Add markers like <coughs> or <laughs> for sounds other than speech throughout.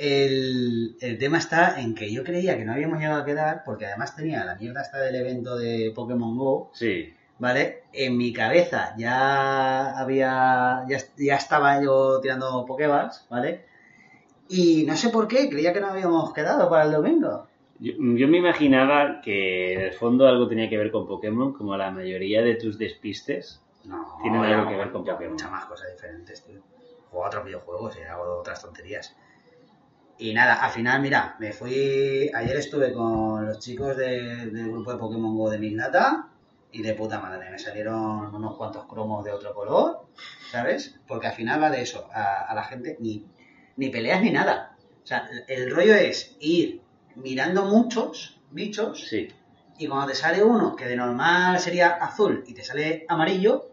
el, el tema está en que yo creía que no habíamos llegado a quedar, porque además tenía la mierda esta del evento de Pokémon Go, Sí. ¿vale? En mi cabeza ya había, ya, ya estaba yo tirando Pokéballs, ¿vale? Y no sé por qué, creía que no habíamos quedado para el domingo. Yo, yo me imaginaba que en el fondo algo tenía que ver con Pokémon, como la mayoría de tus despistes. No, Tienen algo que ver con Pokémon. Muchas más cosas diferentes, tío. Juego a otros videojuegos y hago otras tonterías. Y nada, al final, mira, me fui. Ayer estuve con los chicos de- del grupo de Pokémon Go de Mignata y de puta madre. Me salieron unos cuantos cromos de otro color, ¿sabes? Porque al final va de eso. A, a la gente ni, ni peleas ni nada. O sea, el rollo es ir mirando muchos bichos Sí. y cuando te sale uno que de normal sería azul y te sale amarillo,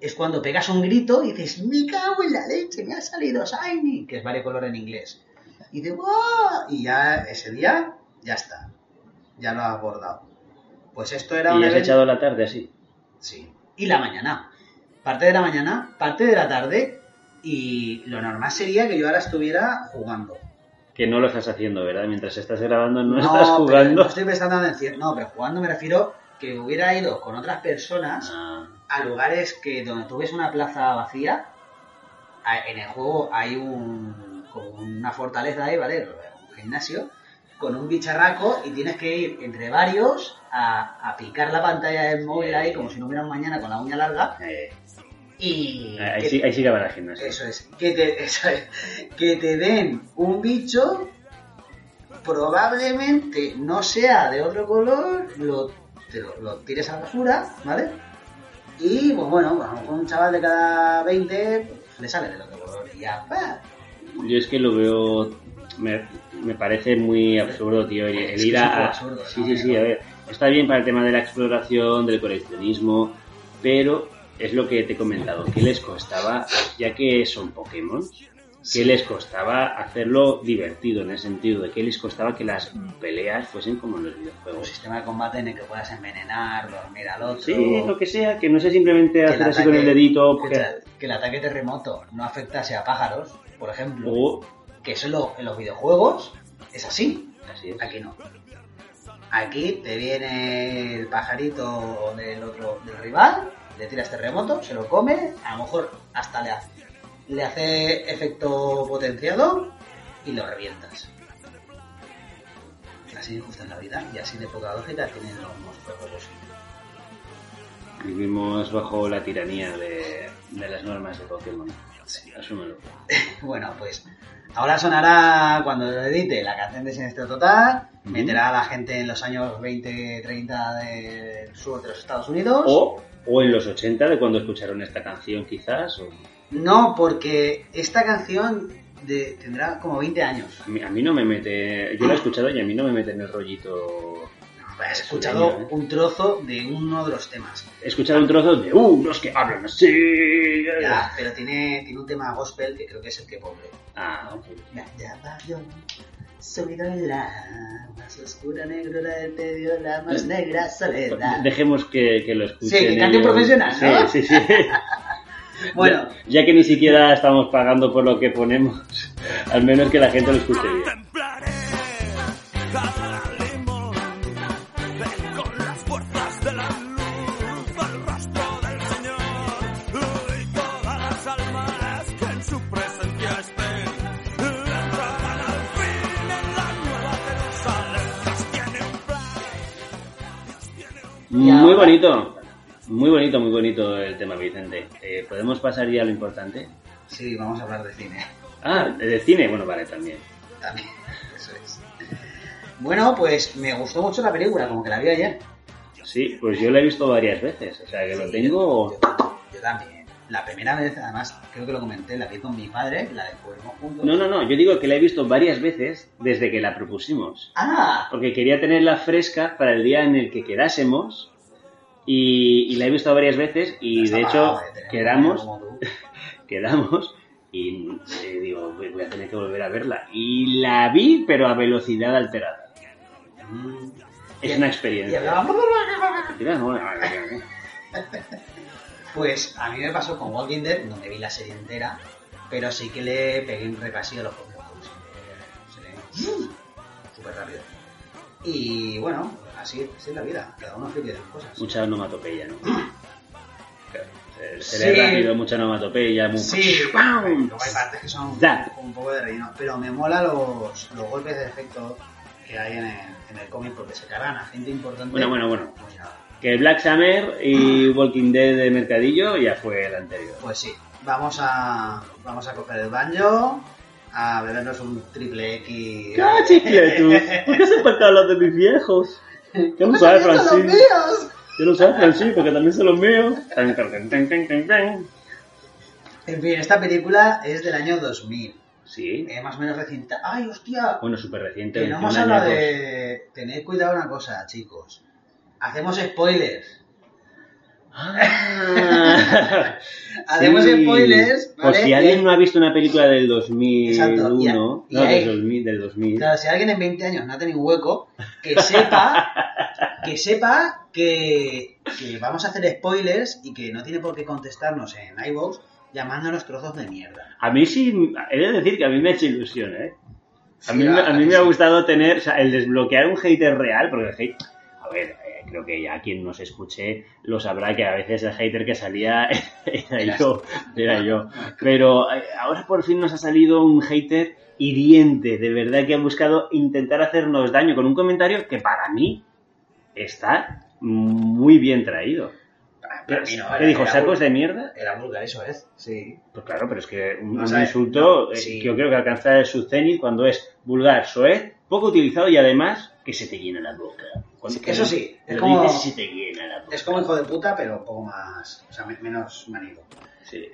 es cuando pegas un grito y dices, me cago en la leche, me ha salido Shiny, que es varicolor en inglés. Y de. Y ya ese día, ya está. Ya lo has abordado. Pues esto era un ¿Y has evento- echado la tarde así? Sí. Y la mañana. Parte de la mañana, parte de la tarde. Y lo normal sería que yo ahora estuviera jugando. Que no lo estás haciendo, ¿verdad? Mientras estás grabando no, No, estás jugando. No estoy prestando atención. No, pero jugando me refiero que hubiera ido con otras personas Ah, a lugares que donde tú ves una plaza vacía, en el juego hay un como una fortaleza ahí, ¿vale? Un gimnasio con un bicharraco y tienes que ir entre varios a, a picar la pantalla del móvil ahí como si no hubiera un mañana con la uña larga eh, y ahí, que- sí, ahí sí que va la gimnasia. eso es que te <laughs> eso es, que te den un bicho probablemente no sea de otro color lo, te lo, lo tires a la basura ¿vale? y pues bueno a lo mejor un chaval de cada 20 pues, le sale de otro color y ya ¡pa! Yo es que lo veo. Me, me parece muy absurdo, tío. El, el ir un a. absurdo, sí, sí, sí, a ver. Está bien para el tema de la exploración, del coleccionismo, pero es lo que te he comentado. ¿Qué les costaba, ya que son Pokémon? ¿Qué les costaba hacerlo divertido en el sentido de que les costaba que las peleas fuesen como en los un videojuegos? sistema de combate en el que puedas envenenar dormir al otro Sí, lo que sea, que no sea simplemente hacer así con el dedito. porque- que el ataque terremoto no afectase a pájaros por ejemplo que eso en lo- en los videojuegos es así Así es. Aquí no. Aquí te viene el pajarito del otro del rival, le tiras terremoto, se lo come, a lo mejor hasta le hace, le hace efecto potenciado y lo revientas. Así de justa es la vida y así de poca lógica tienen los monstruos. Vivimos bajo la tiranía de, de las normas de Pokémon. Asúmelo. <laughs> Bueno, pues ahora sonará cuando lo edite la canción de Sinestro Total, meterá a la gente en los años 20, 30 del sur de los Estados Unidos. O, o en los 80 de cuando escucharon esta canción quizás. O... No, porque esta canción de- tendrá como 20 años. A, mí, a mí no me mete... Yo la he escuchado y a mí no me mete en el rollito... Has Es escuchado sureño, ¿eh? un trozo de uno de los temas. He escuchado un trozo de... ¡Uh, los que hablan así! Ya, pero tiene, tiene un tema gospel que creo que es el que pobre. Ah, ok. Me hallaba yo, sumido en la más oscura negrura del medio, la más negra soledad. Dejemos que, que lo escuchen. Sí, que cante ellos. profesional, ¿no? Sí, sí, sí. <laughs> Bueno, Ya, ya que ni siquiera estamos pagando por lo que ponemos, <laughs> al menos que la gente lo escuche bien. Muy bonito. Muy bonito, muy bonito el tema, Vicente. Eh, ¿Podemos pasar ya a lo importante? sí, vamos a hablar de cine. Ah, de cine. Bueno, vale, también. También, <laughs> eso es. Bueno, pues me gustó mucho la película, como que la vi ayer. Sí, pues yo lo he visto varias veces. O sea, que lo tengo... Yo, yo también. La primera vez, además, creo que lo comenté, la vi con mi padre, la descubrimos juntos. No, no, no. Yo digo que la he visto varias veces desde que la propusimos. ¡Ah! Porque quería tenerla fresca para el día en el que quedásemos. Y, la he visto varias veces y de hecho quedamos, <laughs> quedamos y eh, digo, voy a tener que volver a verla. Y la vi, pero a velocidad alterada. Es una experiencia. Pues a mí me pasó con Walking Dead, donde vi la serie entera, pero sí que le pegué un repasillo a los juegos. Mm, súper rápido. Y bueno, así, así es la vida, cada uno de sus cosas. Mucha onomatopeya, ¿no? Claro, se- lee Sí. rápido, mucha onomatopeya, muy... Sí, ¡Pam! luego hay partes que son un poco de relleno, pero me mola los, los golpes de efecto que hay en el, en el cómic porque se cargan a gente importante. Bueno, bueno, bueno. nada. Que Black Summer y Walking Dead de Mercadillo ya fue el anterior. Pues sí, vamos a, vamos a coger el banjo, a bebernos un triple X. ¡Cachi, quietos! ¿Por qué siempre hablas de mis viejos? <laughs> Yo no sabes ¡Son los francés. míos! Yo no sabes francés porque también son los míos. En fin, esta película es del año 2000, Sí. eh, más o menos reciente. ¡Ay, hostia! Bueno, súper reciente. Que no 21 hemos hablado de... Tened cuidado una cosa, chicos. Hacemos spoilers. Ah. <laughs> Hacemos Sí. spoilers, Por ¿vale? si alguien no ha visto una película del 2001, Exacto, y a- y no, ahí- del 2000, del 2000. Claro, si alguien en 20 años no ha tenido hueco, que sepa, que sepa que, que vamos a hacer spoilers y que no tiene por qué contestarnos en iVoox llamándonos trozos de mierda. A mí sí, he de decir que a mí me ha hecho ilusión, ¿eh? A mí, me- la a mí verdad me ha gustado tener, o sea, el desbloquear un hater real, porque el hate, a ver, creo que ya quien nos escuche lo sabrá que a veces el hater que salía <laughs> era yo, era yo. Pero eh, ahora por fin nos ha salido un hater hiriente, de verdad que ha buscado intentar hacernos daño con un comentario que para mí está muy bien traído. Mí no, ¿Qué era- dijo? era ¿Sacos de mierda? Era vulgar, eso es. Sí. Pues claro, pero es que un, O un insulto no, eh, sí. que yo creo que alcanza su cenit cuando es vulgar, soez, poco utilizado y además que se te llena la boca. Cuando Sí, eso sí, es como- dices se te llena la boca. Es como hijo de puta, pero un poco más. O sea, me- menos manido. Sí.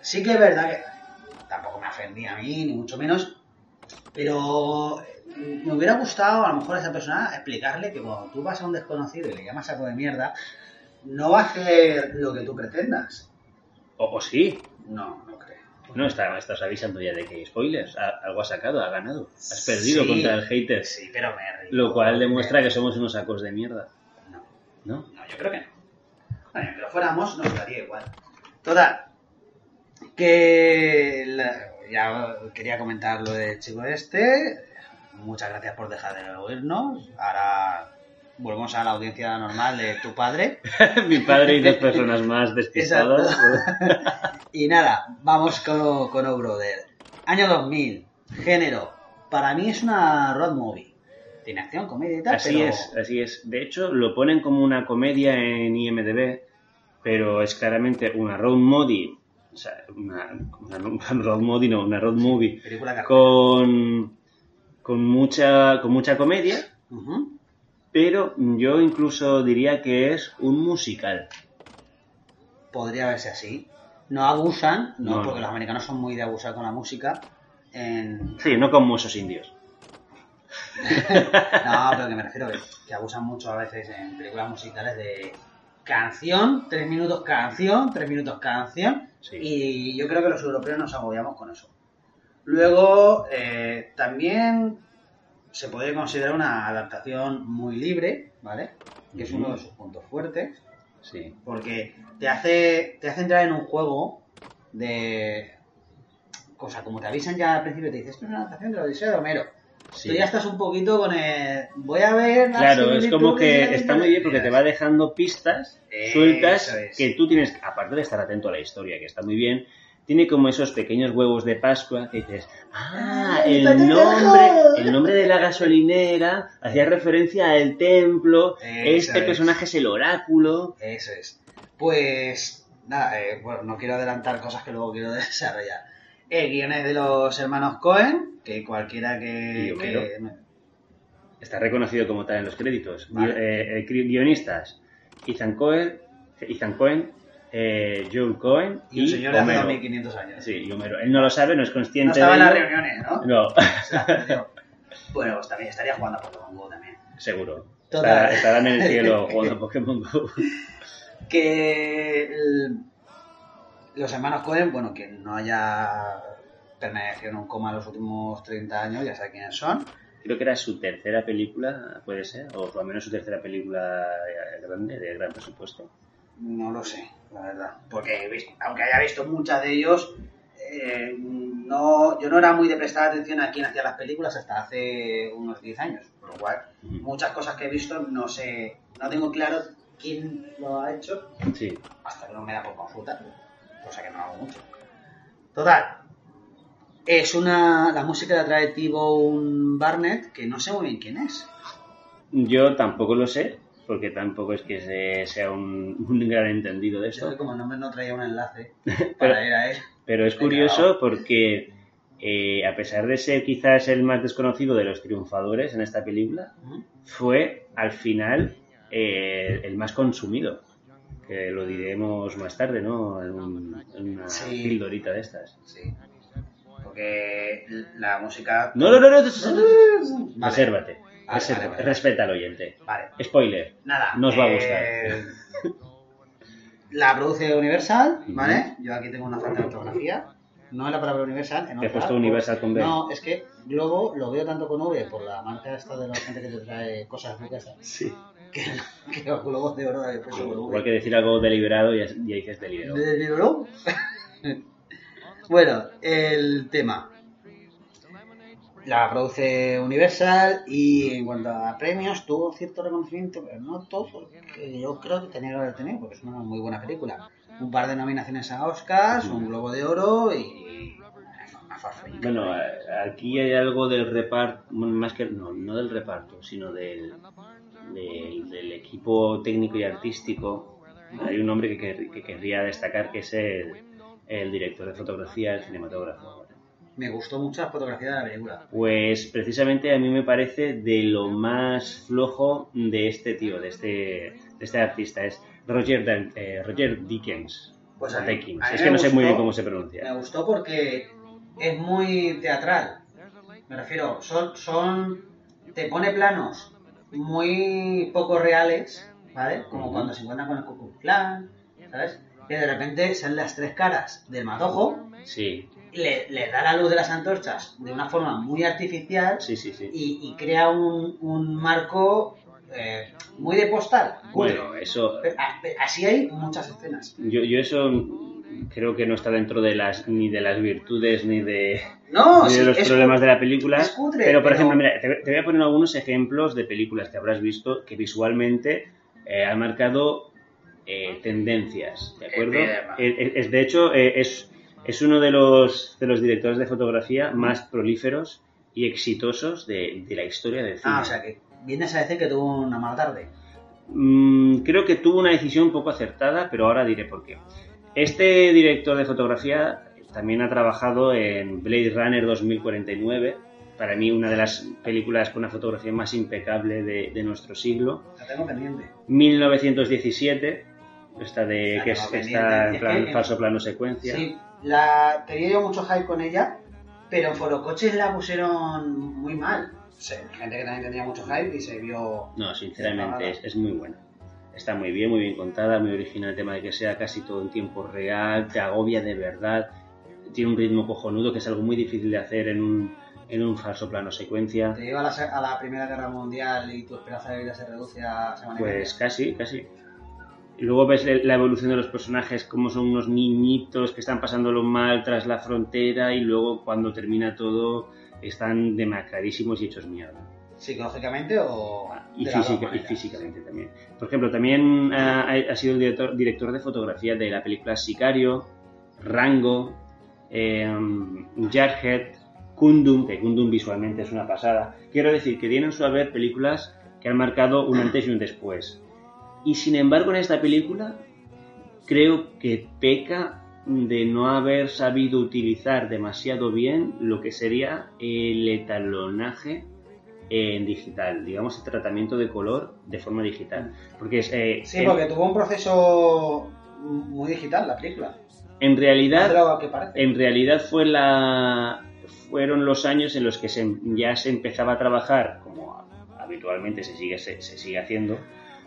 Sí que es verdad que tampoco me ofendí a mí, ni mucho menos, pero me hubiera gustado a lo mejor a esa persona explicarle que cuando tú vas a un desconocido y le llamas saco de mierda, no va a hacer lo que tú pretendas. O, o sí. No, no está, estás avisando ya de que hay spoilers. Algo has sacado, has ganado. Has perdido Sí, contra el hater. Sí, pero me río. Lo cual demuestra que somos unos sacos de mierda. No, ¿No? no, yo creo que no. Bueno, lo fuéramos, nos daría igual. Total, que la- ya quería comentar lo del chico este. Muchas gracias por dejar de oírnos. Ahora volvemos a la audiencia normal de tu padre. <laughs> Mi padre y dos personas <laughs> más despistadas. Y nada, vamos con, con O Brother. Año 2000, género. Para mí es una road movie. Tiene acción, comedia y tal, Así pero es, así es. De hecho, lo ponen como una comedia en IMDB, pero es claramente una road movie. O sea, una, una- <laughs> una road movie, no, una road movie. película Con, con, mucha, con mucha comedia, Ujú. Pero yo incluso diría que es un musical. podría verse así. No abusan, no, No, porque no. los americanos son muy de abusar con la música. En... Sí, no como esos indios. <laughs> No, pero que me refiero que, que abusan mucho a veces en películas musicales de canción, tres minutos canción, tres minutos canción. Sí. Y yo creo que los europeos nos agobiamos con eso. Luego, eh, también se podría considerar una adaptación muy libre, ¿vale? Que es uno de sus puntos fuertes. Sí. Porque te hace, te hace entrar en un juego de. Cosa, como te avisan ya al principio, te dices, esto es una adaptación de la Odisea de Homero. sí. Tú ya estás un poquito con el. Voy a ver. Claro, es como que está muy bien porque te va dejando pistas sueltas es. que tú tienes, aparte de estar atento a la historia, que está muy bien, tiene como esos pequeños huevos de Pascua que dices, ah, ¡Ay, el nombre, el nombre de la gasolinera hacía referencia al templo, Eso este es. personaje es el oráculo. Eso es. Pues. Nada, eh, bueno, no quiero adelantar cosas que luego quiero <laughs> desarrollar. El guion es de los hermanos Cohen, que cualquiera que. Está reconocido como tal en los créditos. Vale. Eh, eh, gui- guionistas, Ethan Cohen, Ethan Cohen eh, Joel Cohen y un señor de hace Homero. 2500 años. Sí, y Homero. Él no lo sabe, no es No consciente estaba en de las ello. reuniones, ¿no? No, O sea, <laughs> bueno, pues también estaría jugando a Pokémon Go también. seguro. Total. Estará- estarán en el <laughs> cielo jugando a Pokémon Go. <laughs> que el- los hermanos Cohen, bueno, quien no haya permanecido en un coma los últimos 30 años, ya sabe quiénes son. Creo que era su tercera película, puede ser, o al menos su tercera película eh, grande, de gran presupuesto. No lo sé, la verdad. Porque he visto- aunque haya visto muchas de ellos, eh, no, yo no era muy de prestar atención a quién hacía las películas hasta hace unos 10 años, por lo cual muchas cosas que he visto no sé, no tengo claro quién lo ha hecho Sí. hasta que no me da por consultarlo, cosa que no hago mucho. Total, es una, la música la trae T-Bone Barnett, que no sé muy bien quién es. Yo tampoco lo sé, porque tampoco es que se- sea un, un gran entendido de Yo esto. que como el nombre no traía un enlace para ir a él. Pero es curioso porque, eh, a pesar de ser quizás el más desconocido de los triunfadores en esta película, fue al final eh, el más consumido. Que lo diremos más tarde, ¿no? En, un- en una Sí. pildorita de estas. Sí. Porque la música... No, no, no, no. Resérvate. Reserva- vale, vale. Respeta al oyente. Vale. Spoiler. Nada. No os va a eh, La produce Universal. ¿vale? Yo aquí tengo una falta de ortografía. No es la palabra Universal. En Te he puesto Universal con B. No, es que Globo lo veo tanto con V por la marca esta de la gente que te trae cosas casa. Sí. Que, que los globos de oro la he puesto con Igual que decir algo deliberado, ya, ya dices deliberado. ¿De libro? <laughs> bueno, el tema. La produce Universal y en cuanto a premios tuvo cierto reconocimiento, pero no todo, que yo creo que tenía que haber tenido, porque es una muy buena película. Un par de nominaciones a Oscars, un Globo de Oro y una farfalla. Bueno, aquí hay algo del reparto, más que, no, no del reparto, sino del, del, equipo técnico y artístico. Hay un hombre que, quer- que querría destacar que es el, el director de fotografía, el cinematógrafo. Me gustó mucho la fotografía de la película. Pues precisamente a mí me parece de lo más flojo de este tío, de este, de este artista. Es Roger, Dan- eh, Roger Dickens. Pues a mí- Dickens. a mí Es me que no sé muy bien cómo se Me pronuncia. gustó porque es muy teatral. Me refiero, son, son te pone planos muy poco reales, ¿vale? Como cuando se encuentra con el Klan, ¿sabes? Que de repente salen las tres caras del matojo, Sí, le, le da la luz de las antorchas de una forma muy artificial sí, sí, sí. y, y crea un, un marco eh, muy de postal. Bueno, eso, Así hay muchas escenas. Yo, yo eso creo que no está dentro de las ni de las virtudes ni de, No, ni de los problemas de la película. cutre, pero, por pero- ejemplo, mira, te, te voy a poner algunos ejemplos de películas que habrás visto que visualmente eh, han marcado eh, tendencias, ¿de acuerdo? Spiderman. Eh, Es, de hecho, eh, es, es uno de los, de los directores de fotografía más prolíferos y exitosos de, de la historia del cine. Ah, o sea que vienes a decir que tuvo una mala tarde. Mm, creo que tuvo una decisión poco acertada, pero ahora diré por qué. Este director de fotografía también ha trabajado en Blade Runner 2049, para mí una de las películas con una fotografía más impecable de, de nuestro siglo. La tengo pendiente. 1917, esta de La que es- está en plan falso plano secuencia. Sí, la tenía yo mucho hype con ella, pero en Forocoches la pusieron muy mal. Sí, gente que también tenía mucho hype y se vio... No, sinceramente es, es muy buena. Está muy bien, muy bien contada, muy original el tema de que sea casi todo en tiempo real, te agobia de verdad, tiene un ritmo cojonudo que es algo muy difícil de hacer en un, en un falso plano secuencia. Te lleva a la, a la Primera Guerra Mundial y tu esperanza de vida se reduce a semana y Pues casi, casi. Y luego ves la evolución de los personajes, cómo son unos niñitos que están pasándolo mal tras la frontera y luego cuando termina todo están demacradísimos y hechos mierda. ¿Psicológicamente o...? Y, física- físicamente también. Por ejemplo, también ah, ha, ha sido el director, director de fotografía de la película Sicario, Rango, eh, Jarhead, Kundum, que Kundum visualmente es una pasada. Quiero decir que tienen su haber películas que han marcado un antes y un después. Y sin embargo, en esta película creo que peca de no haber sabido utilizar demasiado bien lo que sería el etalonaje en digital, digamos el tratamiento de color de forma digital. Porque es, eh, Sí, porque tuvo un proceso muy digital la película. en realidad en realidad fue la fueron los años en los que se, ya se empezaba a trabajar como habitualmente se sigue se, se sigue haciendo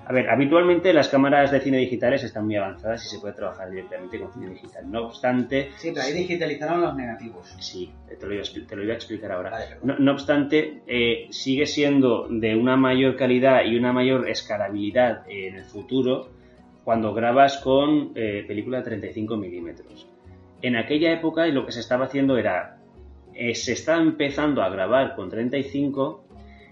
a ver habitualmente las cámaras de cine digitales están muy avanzadas y se puede trabajar directamente con cine digital no obstante Sí, pero ahí digitalizaron los negativos. sí te lo iba a, expli- te lo iba a explicar ahora Vale, perdón. no, no obstante, eh, sigue siendo de una mayor calidad y una mayor escalabilidad en el futuro cuando grabas con eh, película de 35 milímetros. En aquella época lo que se estaba haciendo era eh, se estaba empezando a grabar con 35,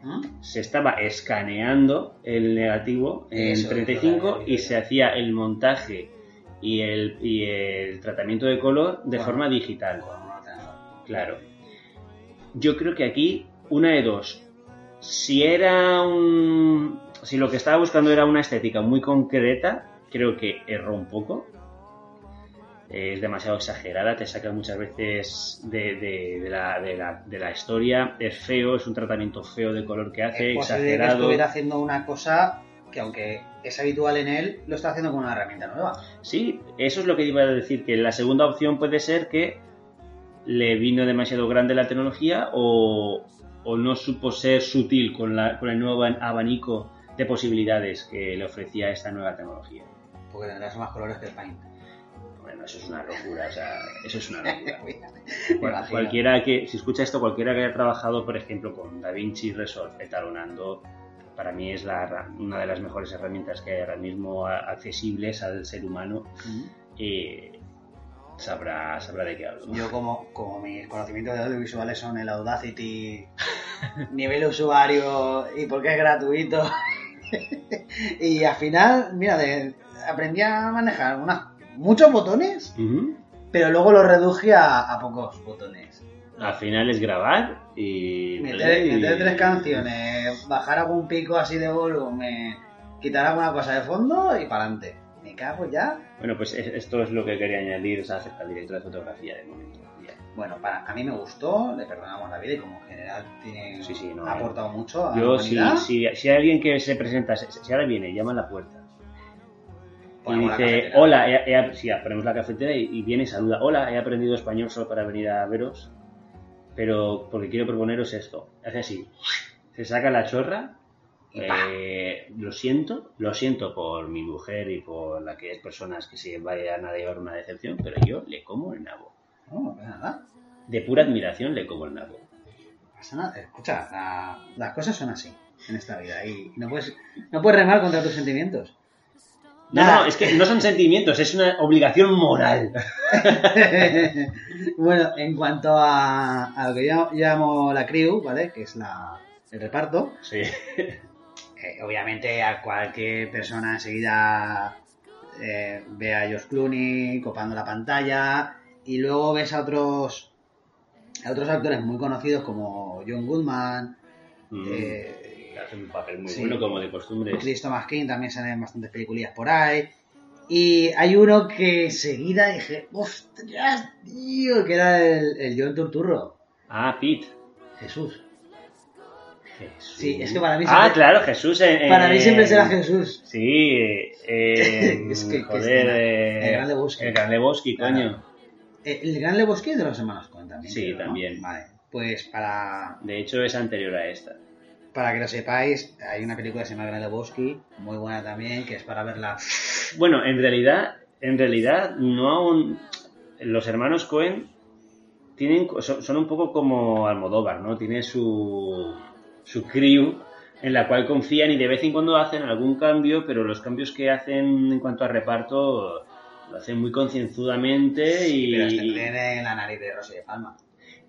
¿Mm? se estaba escaneando el negativo en Eso, 35 eso, y se hacía el montaje y el, y el tratamiento de color de Bueno. forma digital. Claro. Yo creo que aquí, una de dos. Si era un. Si lo que estaba buscando era una estética muy concreta, creo que erró un poco. Es demasiado exagerada, te saca muchas veces de, de- de la, de la- de la historia. Es feo, es un tratamiento feo de color que hace, Es posible que exagerado. estuviera haciendo una cosa que aunque es habitual en él, lo está haciendo con una herramienta nueva. Sí, eso es lo que iba a decir, que la segunda opción puede ser que le vino demasiado grande la tecnología o, o no supo ser sutil con, la- con el nuevo aban- abanico de posibilidades que le ofrecía esta nueva tecnología. Porque tendrás más colores que el Paint. Eso es una locura, o sea, eso es una locura. <laughs> Cualquiera que, si escucha esto, cualquiera que haya trabajado, por ejemplo, con DaVinci Resolve etalonando, para mí es la una de las mejores herramientas que hay ahora mismo accesibles al ser humano. Mm. eh, sabrá, sabrá de qué hablo. Yo como, como mis conocimientos de audiovisuales son el Audacity, <laughs> nivel usuario y porque es gratuito. <laughs> y al final, mira, de- aprendí a manejar unas, muchos botones, pero luego lo reduje a, a pocos botones. Al final es grabar y... Meter, y- meter tres canciones, bajar algún pico así de volumen, quitar alguna cosa de fondo y para adelante. Me cago ya. Bueno, pues es- esto es lo que quería añadir o sea, acerca del director de fotografía de momento. Bueno, para, a mí me gustó, le perdonamos la vida y como en general tiene, Sí, sí, no, ha no. aportado mucho a la Yo, si, humanidad. si, si hay alguien que se presenta, si, si ahora viene, llama a la puerta y dice, hola, he, he- sí, ponemos la cafetera y, y viene y saluda, hola, he aprendido español solo para venir a veros, pero porque quiero proponeros esto. Hace así, se saca la chorra, eh, lo siento, lo siento por mi mujer y por la que es personas que se vayan a llevar una decepción, pero yo le como el nabo. No, nada. De pura admiración le como el nabo. Pasa nada. Escucha, la- las cosas son así en esta vida y no puedes, no puedes remar contra tus sentimientos. No, Nada. no, es que no son sentimientos, es una obligación moral. <laughs> bueno, en cuanto a, a lo que yo llamo la crew, ¿vale? Que es la, el reparto, Sí. <laughs> eh, obviamente a cualquier persona enseguida eh, ve a Josh Clooney copando la pantalla y luego ves a otros a otros actores muy conocidos como John Goodman, Mm. eh, Hace un papel muy sí. bueno, como de costumbre. Chris Thomas King también salen bastantes películas por ahí. Y hay uno que enseguida dije, ¡ostras, tío! Que era el, el John Turturro. Ah, Pete. Jesús. Jesús. Sí, es que para mí Ah, siempre- claro, Jesús. Para mí siempre será Jesús. Sí, eh, <laughs> Es que- joder, escena. eh, El Gran Lebowski. El Gran Lebowski, Claro. coño. Eh, El Gran Lebowski es de los hermanos Coen también. Sí, creo, ¿no? también. Vale. Pues para, De hecho, es anterior a esta. Para que lo sepáis, hay una película que se llama Gran Lebowski, muy buena también, que es para verla. Bueno, en realidad, en realidad, no aún. Los hermanos Cohen tienen, son, son un poco como Almodóvar, ¿no? Tiene su, su crew en la cual confían y de vez en cuando hacen algún cambio, pero los cambios que hacen en cuanto a reparto lo hacen muy concienzudamente y, Pero este tiene la nariz de Rosy de Palma.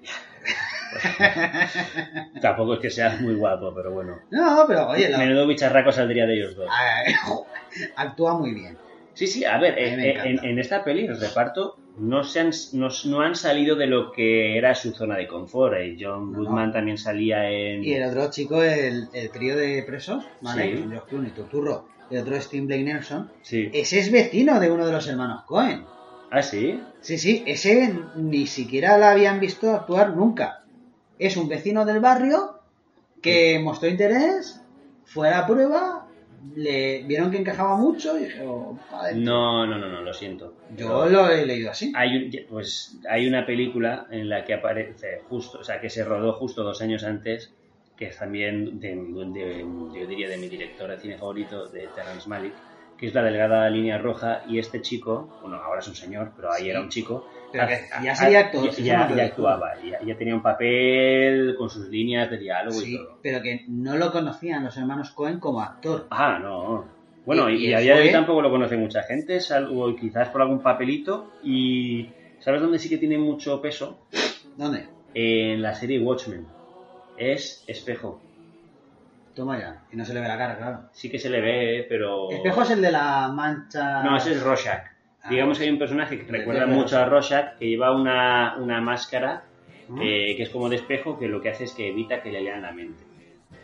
<laughs> tampoco es que sea muy guapo, pero bueno. No, pero oye, la- Menudo bicharraco saldría de ellos dos. Ay, <laughs> actúa muy bien. Sí, sí, a ver, A mí en, esta peli el reparto no, se han, no, no han salido de lo que era su zona de confort. eh. John No, Goodman también salía en... Y el otro chico, el, el trío de presos, ¿vale? Sí. Josh Clooney, Turturro, y el otro es Tim Blake Nelson. Sí. Ese es vecino de uno de los hermanos Cohen. Ah, sí. Sí, sí, ese ni siquiera la habían visto actuar nunca. Es un vecino del barrio que mostró interés, fue a la prueba, le vieron que encajaba mucho y dijeron, "Pa' dentro". No, no, no, no, lo siento. Yo lo he leído así. Hay, un- pues, hay una película en la que aparece justo, o sea, que se rodó justo dos años antes, que es también, de, de- yo diría, de mi director de cine favorito, de Terrence Malick, que es La Delgada Línea Roja, y este chico, bueno, ahora es un señor, pero ahí Sí. era un chico, Pero que ya sería actor, ya, actuaba, ya, ya tenía un papel con sus líneas de diálogo y Sí, todo. pero que no lo conocían los hermanos Cohen como actor. Ah, no. Bueno, Y- y, y a día de hoy tampoco lo conoce mucha gente, salvo quizás por algún papelito. Y ¿sabes dónde sí que tiene mucho peso? ¿Dónde? en la serie Watchmen. Es espejo. Toma ya. Y no se le ve la cara, claro. Sí que se le ve, pero... Espejo es el de la mancha. No, ese es Rorschach. Ah. Digamos que hay un personaje que recuerda mucho a Rorschach, que lleva una, una máscara eh, que es como de espejo, que lo que hace es que evita que le lean la mente.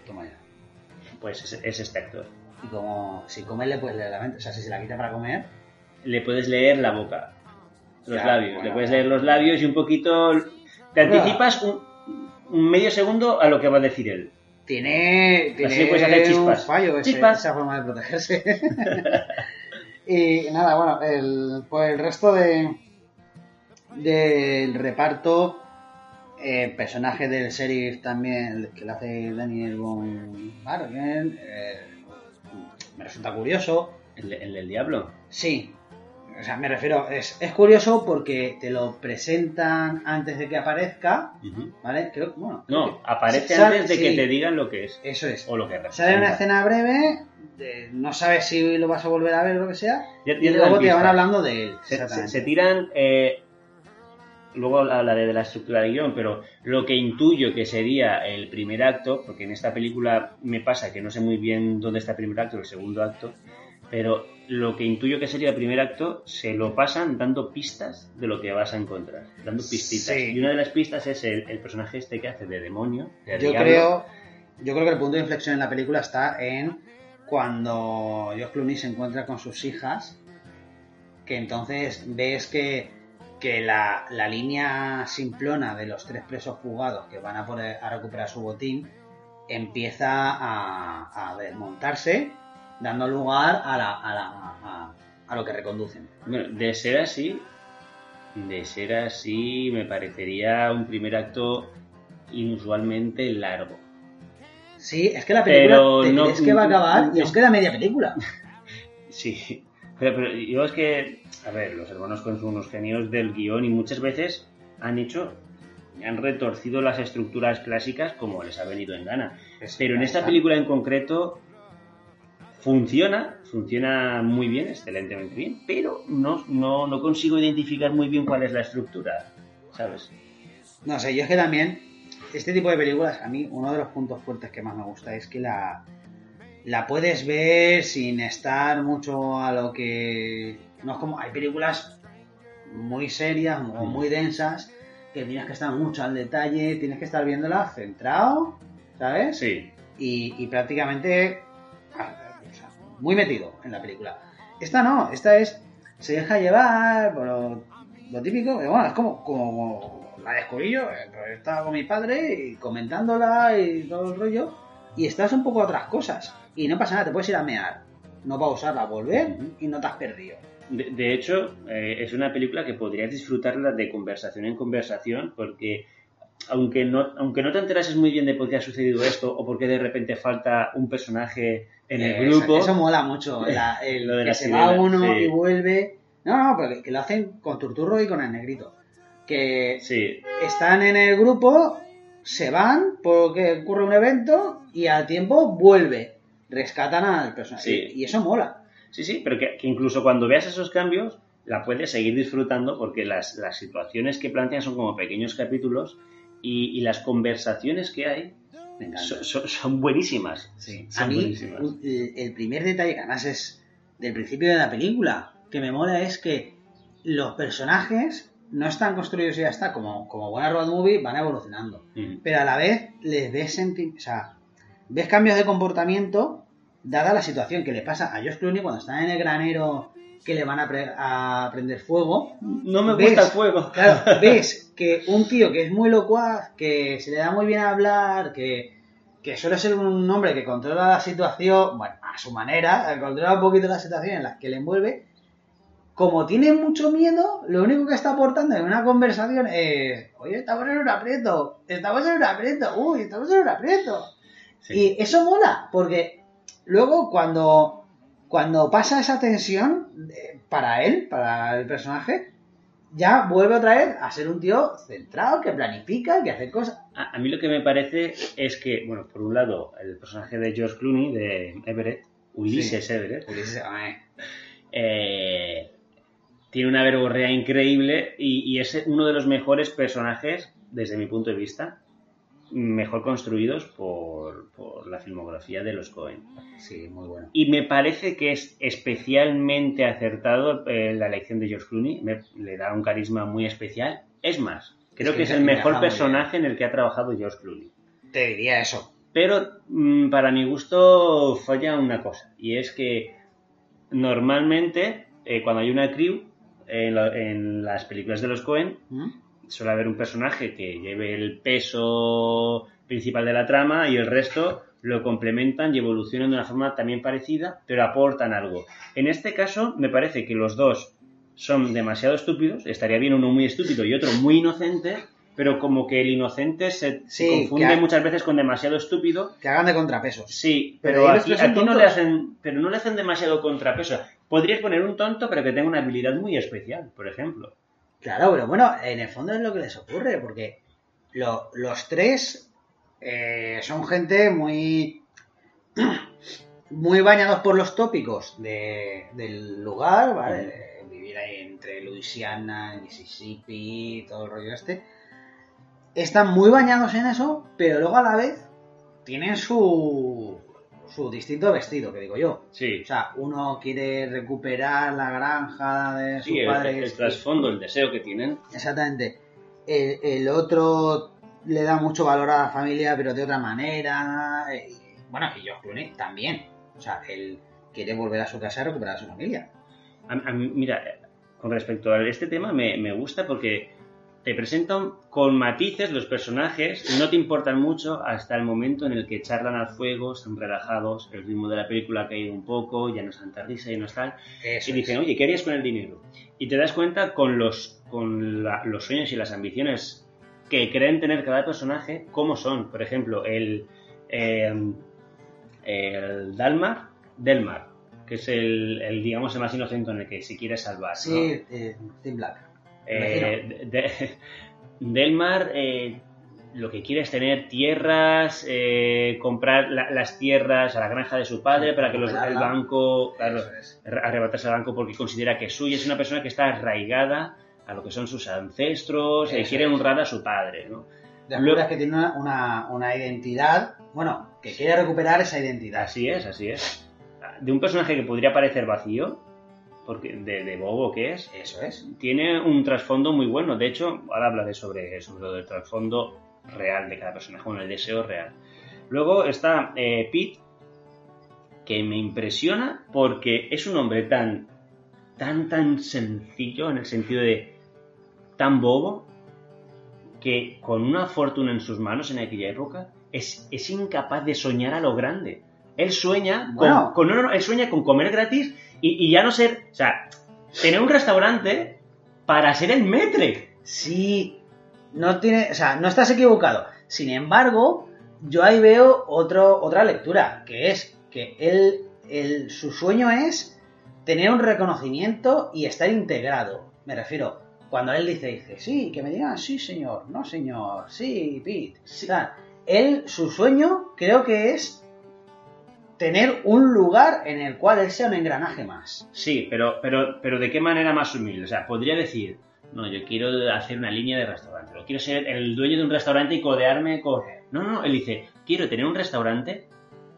Toma ya. Pues es, es este actor. Y como si come le puedes leer la mente. O sea, si se la quita para comer. Le puedes leer la boca, los Ya, labios. bueno. Le puedes leer los labios y un poquito... Te Bueno. anticipas un, un medio segundo a lo que va a decir él. Tiene, tiene Así puedes hacer un chispas. fallo ese- Chispas. esa forma de protegerse. <laughs> y nada, bueno, el, pues el resto de del reparto, eh, personaje del sheriff también, que lo hace Daniel Von Bargen, eh, me resulta curioso. El, el del diablo. Sí, o sea, me refiero, es, es curioso porque te lo presentan antes de que aparezca, ¿vale? Creo, bueno, creo No, que- aparece sale- antes de que sí, te digan lo que es. Eso es. O lo que Sale una representa. escena breve, de- no sabes si lo vas a volver a ver o lo que sea, Ya- ya y luego te van hablando de él. Se, se- exactamente. se tiran. eh, luego hablaré de la estructura del guion, pero lo que intuyo que sería el primer acto, porque en esta película me pasa que no sé muy bien dónde está el primer acto o el segundo acto, pero lo que intuyo que sería el primer acto se lo pasan dando pistas de lo que vas a encontrar, dando pistitas. Sí. Y una de las pistas es el, el personaje este que hace de demonio. de Yo diablo. creo, yo creo que el punto de inflexión en la película está en cuando George Clooney se encuentra con sus hijas, que entonces ves que, que la, la línea simplona de los tres presos fugados que van a, a recuperar su botín empieza a, a desmontarse, dando lugar a, la, a, la, a, a lo que reconducen. Bueno, de ser así, de ser así, me parecería un primer acto inusualmente largo. Sí, es que la película Pero te no- crees que va a acabar y es- aún queda media película. <laughs> Sí, pero, pero yo es que, a ver, los hermanos con son unos genios del guion y muchas veces han hecho, han retorcido las estructuras clásicas como les ha venido en gana. Pero en esta película en concreto funciona, funciona muy bien, excelentemente bien, pero no, no, no consigo identificar muy bien cuál es la estructura, ¿sabes? No sé, yo es que también, este tipo de películas, a mí uno de los puntos fuertes que más me gusta es que la, la puedes ver sin estar mucho a lo que... No es como, hay películas muy serias o muy densas que tienes que estar mucho al detalle, tienes que estar viéndola centrado, ¿sabes? Sí, y, y prácticamente muy metido en la película. Esta no, esta es, se deja llevar por lo, típico, pero bueno, es como, como la descubrí yo, eh, pues estaba con mi padre y comentándola y todo el rollo, y estás un poco a otras cosas, y no pasa nada, te puedes ir a mear, no pausarla, volver y no te has perdido. De, de hecho, eh, es una película que podrías disfrutarla de conversación en conversación porque aunque no, aunque no te enterases muy bien de por qué ha sucedido esto o por qué de repente falta un personaje en el Eh, grupo, Eso, eso mola mucho, <laughs> la- el Lo de que la se sirena, va uno sí. y vuelve. No, no, pero que, lo hacen con Turturro y con el negrito. Que sí, están en el grupo, se van porque ocurre un evento y al tiempo vuelve. Rescatan al personaje. Sí. Y, y eso mola. sí, sí, pero que, que incluso cuando veas esos cambios la puedes seguir disfrutando porque las, las situaciones que plantean son como pequeños capítulos y, y las conversaciones que hay son, son- son buenísimas. Sí. Son A mí, buenísimas. un- el, primer detalle que además es del principio de la película que me mola es que los personajes no están construidos y ya está, como, como buena road movie, van evolucionando. Mm. Pero a la vez les ves senti- o sea, ves cambios de comportamiento dada la situación que le pasa a Josh Clooney cuando está en el granero que le van a, pre- a prender fuego. No me gusta el fuego. Claro, <laughs> ves que un tío que es muy locuaz, que se le da muy bien a hablar, que, que suele ser un hombre que controla la situación, bueno, a su manera, controla un poquito la situación en la que le envuelve, como tiene mucho miedo, lo único que está aportando en una conversación es, oye, estamos en un aprieto, estamos en un aprieto, uy, estamos en un aprieto. Sí. Y eso mola, porque luego cuando, cuando pasa esa tensión, eh, para él, para el personaje, ya vuelve otra vez a ser un tío centrado, que planifica, que hace cosas. A, a mí lo que me parece es que, bueno, por un lado, el personaje de George Clooney, de Everett, Ulises Everett, Ulises, ay, eh, tiene una verborrea increíble y, y es uno de los mejores personajes desde mi punto de vista, mejor construidos por, por la filmografía de los Cohen. Sí, muy bueno. Y me parece que es especialmente acertado eh, la elección de George Clooney. Me- le da un carisma muy especial. Es más, creo que es el mejor personaje en el que ha trabajado George Clooney. Te diría eso. Pero mm, para mi gusto falla una cosa. Y es que normalmente eh, cuando hay una crew en, la- en las películas de los Cohen ¿Mm? Suele haber un personaje que lleve el peso principal de la trama y el resto lo complementan y evolucionan de una forma también parecida, pero aportan algo. En este caso, me parece que los dos son demasiado estúpidos, estaría bien uno muy estúpido y otro muy inocente, pero como que el inocente se, confunde ha- muchas veces con demasiado estúpido. Que hagan de contrapesos. Sí, Pero aquí, no le hacen, pero no le hacen demasiado contrapeso. Podrías poner un tonto, pero que tenga una habilidad muy especial, por ejemplo. Claro, pero bueno, en el fondo es lo que les ocurre, porque lo- los tres eh, son gente muy <clears throat> muy bañados por los tópicos de- del lugar, ¿vale? Vivir ahí entre Luisiana, Mississippi, todo el rollo este. Están muy bañados en eso, pero luego a la vez tienen su su distinto vestido, que digo yo. Sí, O sea, uno quiere recuperar la granja de su sí el, padre. el- el trasfondo, el deseo que tienen. Exactamente. El, el otro le da mucho valor a la familia, pero de otra manera. eh, bueno, y George Clooney también. O sea, él quiere volver a su casa y recuperar a su familia. A- a mira, con respecto a este tema me, me gusta porque te presentan con matices los personajes, no te importan mucho hasta el momento en el que charlan al fuego, están relajados, el ritmo de la película ha caído un poco, ya no es tanta risa, ya no es tal, Eso y dicen, oye, ¿qué harías con el dinero? Y te das cuenta con los, con la- los sueños y las ambiciones que creen tener cada personaje, cómo son. Por ejemplo, el, eh, el Dalmar, Delmar, que es el, el, digamos, el más inocente en el que se quiere salvar. ¿no? Sí, eh, Tim Black. Eh, de- de- Delmar eh, lo que quiere es tener tierras, eh, comprar la- las tierras a la granja de su padre para que los, el banco, claro, Eso es. arrebatarse al banco porque considera que es suya. Es una persona que está arraigada a lo que son sus ancestros y quiere honrar a su padre. ¿no? Descubres que tiene una, una, una identidad. Bueno, que quiere recuperar esa identidad. Así es, así es. De un personaje que podría parecer vacío, porque de, de bobo que es, Eso es. tiene un trasfondo muy bueno. De hecho, ahora hablaré sobre, sobre lo del trasfondo real de cada personaje, bueno, el deseo real. Luego está eh, Pete, que me impresiona porque es un hombre tan, tan, tan sencillo en el sentido de tan bobo que con una fortuna en sus manos en aquella época es, es incapaz de soñar a lo grande. Él sueña con, no, no, él sueña con comer gratis y, y ya no ser, o sea, tener un restaurante para ser el metre. Sí, no tiene, o sea, no estás equivocado. Sin embargo, yo ahí veo otro, otra lectura, que es que él, él- su sueño es tener un reconocimiento y estar integrado. Me refiero, cuando él dice, dice, sí, que me digan, sí, señor, no, señor, sí, Pete. O sea, él, su sueño, creo que es tener un lugar en el cual él sea un engranaje más. Sí, pero, pero, pero ¿de qué manera más humilde? O sea, podría decir, no, yo quiero hacer una línea de restaurante, o quiero ser el dueño de un restaurante y codearme con... No, no, no, él dice, quiero tener un restaurante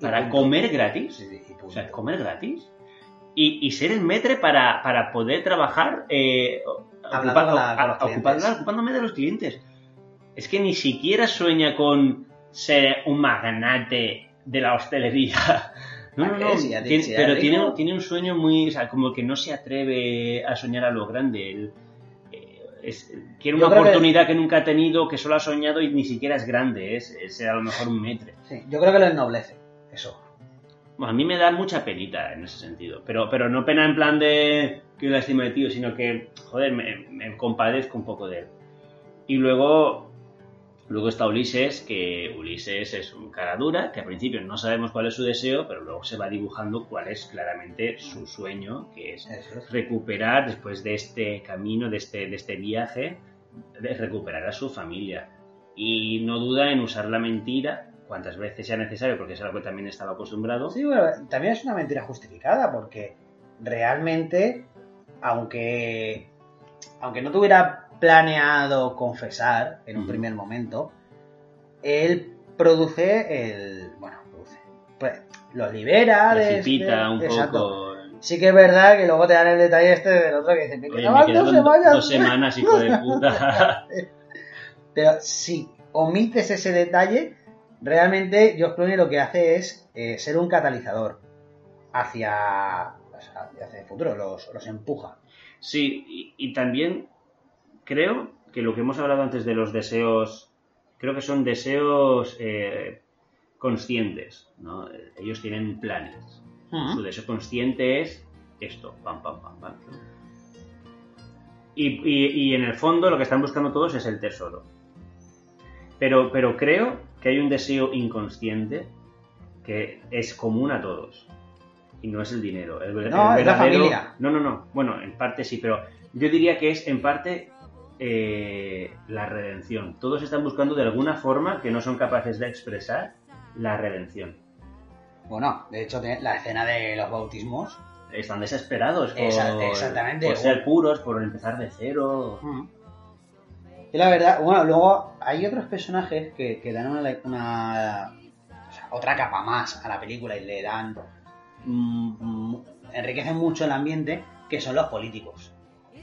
para comer gratis, o sea, comer gratis, y, y ser el metre para, para poder trabajar eh, la- a- ocupando- ocupándome de los clientes. Es que ni siquiera sueña con ser un magnate de la hostelería. No, no, ¿Para no. tiene- pero tiene, tiene un sueño muy. O sea, como que no se atreve a soñar a lo grande. Él, eh, es- quiere una que- oportunidad que... nunca ha tenido, que solo ha soñado y ni siquiera es grande. Es, es a lo mejor un metre. Sí, yo creo que lo ennoblece, eso. Bueno, a mí me da mucha penita en ese sentido. Pero, pero no pena en plan de que lástima de tío, sino que, joder, me, me compadezco un poco de él. Y luego, luego está Ulises, que Ulises es un cara dura, que al principio no sabemos cuál es su deseo, pero luego se va dibujando cuál es claramente su sueño, que es recuperar después de este camino, de este, de este viaje, de recuperar a su familia. Y no duda en usar la mentira cuantas veces sea necesario, porque es algo que también estaba acostumbrado. Sí, bueno, también es una mentira justificada, porque realmente, aunque, aunque no tuviera planeado confesar en un primer momento, él produce el. Bueno, produce. Pues, los libera de. Precipita de- un exacto. poco. Sí que es verdad que luego te dan el detalle este del otro que dice, me Oye, me dos semanas. dos semanas, hijo de puta. <laughs> Pero si omites ese detalle, realmente George Clooney lo que hace es eh, ser un catalizador hacia, hacia el futuro, los, los empuja. Sí, y, y también creo que lo que hemos hablado antes de los deseos, creo que son deseos eh, conscientes, ¿no? Ellos tienen planes. Su deseo consciente es esto, pam, pam, pam, pam. Y, y- y en el fondo lo que están buscando todos es el tesoro. Pero, pero creo que hay un deseo inconsciente que es común a todos. Y no es el dinero. El, No, el es la verdadero- familia. No, no, no. Bueno, en parte sí, pero yo diría que es en parte eh, la redención. Todos están buscando de alguna forma que no son capaces de expresar la redención. Bueno, de hecho, la escena de los bautismos. están desesperados por, Esa- exactamente. por ser puros, por empezar de cero. Y la verdad, bueno, luego hay otros personajes que, que dan una, una- o sea, otra capa más a la película y le dan. mm, mm, enriquecen mucho el ambiente, que son los políticos.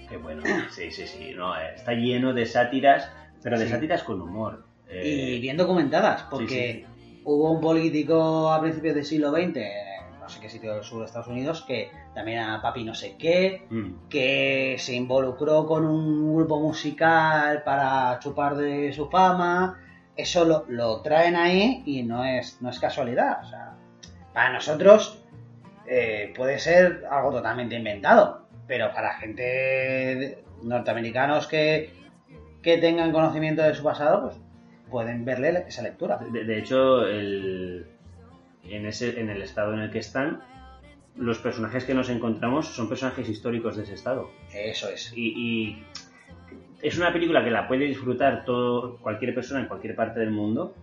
Qué bueno, sí, sí, sí. No, eh, está lleno de sátiras, pero de Sí. sátiras con humor. Eh, y bien documentadas, porque sí, hubo un político a principios del siglo XX, no sé qué sitio del sur de Estados Unidos, que también era papi no sé qué, mm, que se involucró con un grupo musical para chupar de su fama. Eso lo, lo traen ahí y no es, no es casualidad. O sea, para nosotros eh, puede ser algo totalmente inventado, pero para gente norteamericanos que, que tengan conocimiento de su pasado, pues pueden verle esa lectura. De, de hecho, el- en, ese, en el estado en el que están, los personajes que nos encontramos son personajes históricos de ese estado. Eso es. Y, y es una película que la puede disfrutar todo, cualquier persona en cualquier parte del mundo,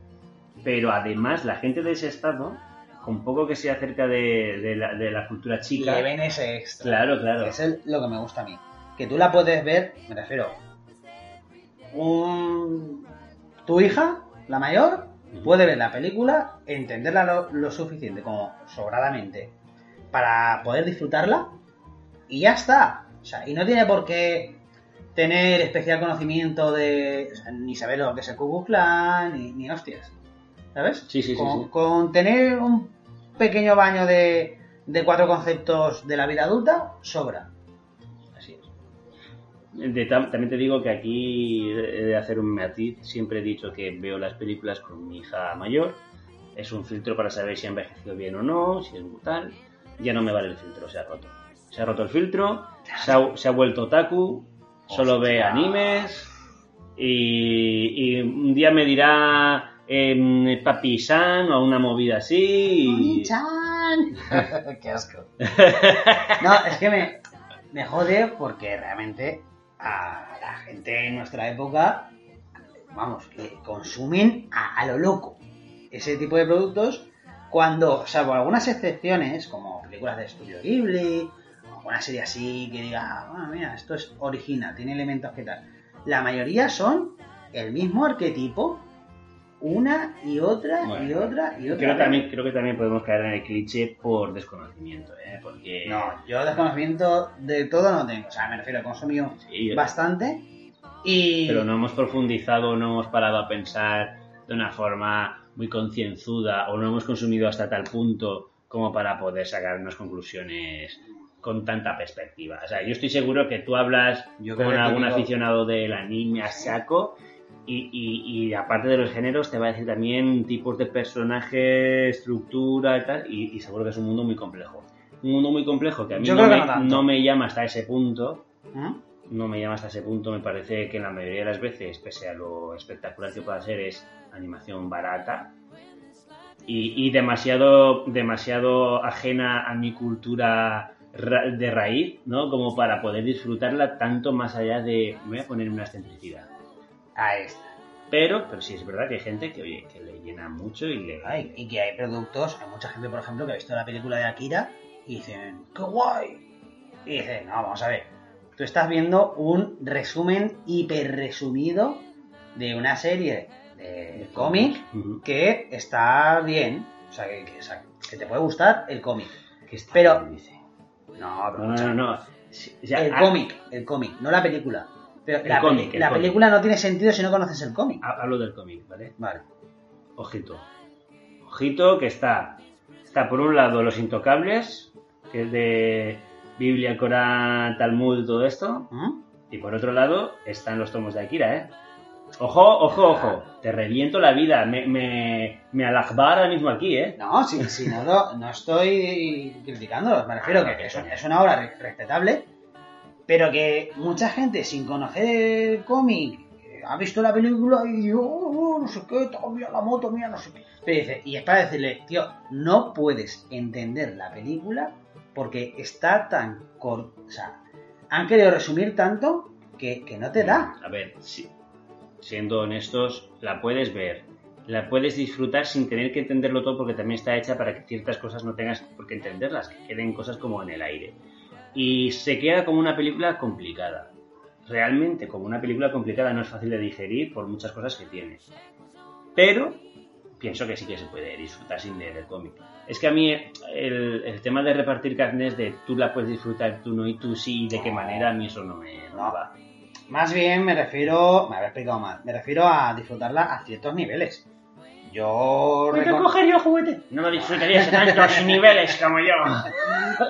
pero además la gente de ese estado, con poco que sea acerca de, de la, de la cultura chica, Le ven ese extra. claro, claro. Es el- lo que me gusta a mí. Que tú la puedes ver, me refiero, un... tu hija, la mayor, puede ver la película, entenderla lo, lo suficiente como sobradamente para poder disfrutarla y ya está. O sea, y no tiene por qué tener especial conocimiento de... o sea, ni saber lo que es el Ku Klux Klan, ni, ni hostias. ¿Sabes? Sí, sí, sí, con, sí. con tener un pequeño baño de, de cuatro conceptos de la vida adulta, sobra. Así es. De también te digo que aquí he de hacer un matiz. Siempre he dicho que veo las películas con mi hija mayor. Es un filtro para saber si ha envejecido bien o no, si es tal. Ya no me vale el filtro, se ha roto. Se ha roto el filtro, se ha, se ha vuelto otaku, solo ve animes y, y un día me dirá em, Papi San o una movida así. y- <laughs> ¡Qué asco! <laughs> No, es que me, me jode porque realmente a la gente en nuestra época, vamos, que consumen a, a lo loco ese tipo de productos cuando, salvo algunas excepciones, como películas de estudio Ghibli, o alguna serie así que diga, bueno, mira, esto es original, tiene elementos que tal. La mayoría son el mismo arquetipo, una y otra y otra y otra. Creo, también, creo que también podemos caer en el cliché por desconocimiento, ¿eh? Porque... No, yo desconocimiento de todo no tengo. O sea, me refiero, he consumido Sí, bastante y... pero no hemos profundizado, no hemos parado a pensar de una forma muy concienzuda o no hemos consumido hasta tal punto como para poder sacar unas conclusiones con tanta perspectiva. O sea, yo estoy seguro que tú hablas Yo con algún típico- aficionado de la niña saco y, y- y aparte de los géneros te va a decir también tipos de personaje, estructura y tal, y, y seguro que es un mundo muy complejo. Un mundo muy complejo que a mí no me, no tanto. no me llama hasta ese punto, ¿Mm? no me llama hasta ese punto. Me parece que la mayoría de las veces, pese a lo espectacular que pueda ser, es animación barata y, y demasiado, demasiado ajena a mi cultura ra- de raíz, ¿no? Como para poder disfrutarla tanto más allá de, me voy a poner una excentricidad. Ahí está. Pero, pero sí es verdad que hay gente que, oye, que le llena mucho y le... Ay, y que hay productos, hay mucha gente, por ejemplo, que ha visto la película de Akira y dicen, ¡qué guay! Y dicen, no, vamos a ver, tú estás viendo un resumen hiper resumido de una serie de cómic que está bien. O sea, que, que- o sea, que te puede gustar el cómic. Pero- bien, dice. No, pero No, no, no. no. Sí, o sea, el ha- cómic, el cómic, no la película. Pero El la, cómic, el la cómic. película no tiene sentido si no conoces el cómic. ha- Hablo del cómic, ¿vale? Vale. Ojito. Ojito que está. Está por un lado Los Intocables, que es de Biblia, Corán, Talmud, todo esto. ¿Mm? Y por otro lado están los tomos de Akira, ¿eh? Ojo, ojo, ojo. Te reviento la vida. Me, me, me ahora mismo aquí, ¿eh? No, sí, sí, no, no estoy criticándolo. Me refiero Ah, que es, una obra re- respetable, pero que mucha gente sin conocer el cómic eh, ha visto la película y oh, no sé qué, mira la moto, mira no sé qué. Pero dice, y es para decirle, tío, no puedes entender la película porque está tan corta. O sea, han querido resumir tanto que, que no te da. A ver, sí. siendo honestos, la puedes ver. La puedes disfrutar sin tener que entenderlo todo porque también está hecha para que ciertas cosas no tengas por qué entenderlas, que queden cosas como en el aire. Y se queda como una película complicada. Realmente, como una película complicada no es fácil de digerir por muchas cosas que tiene. Pero pienso que sí que se puede disfrutar sin leer el cómic. Es que a mí el, el tema de repartir carnes de tú la puedes disfrutar, tú no y tú sí, y de qué manera, a mí eso no me, no va. Más bien me refiero, me había explicado mal, me refiero a disfrutarla a ciertos niveles. Yo ¿Por qué recon- coger yo juguete? No lo disfrutarías a tantos <laughs> niveles como yo.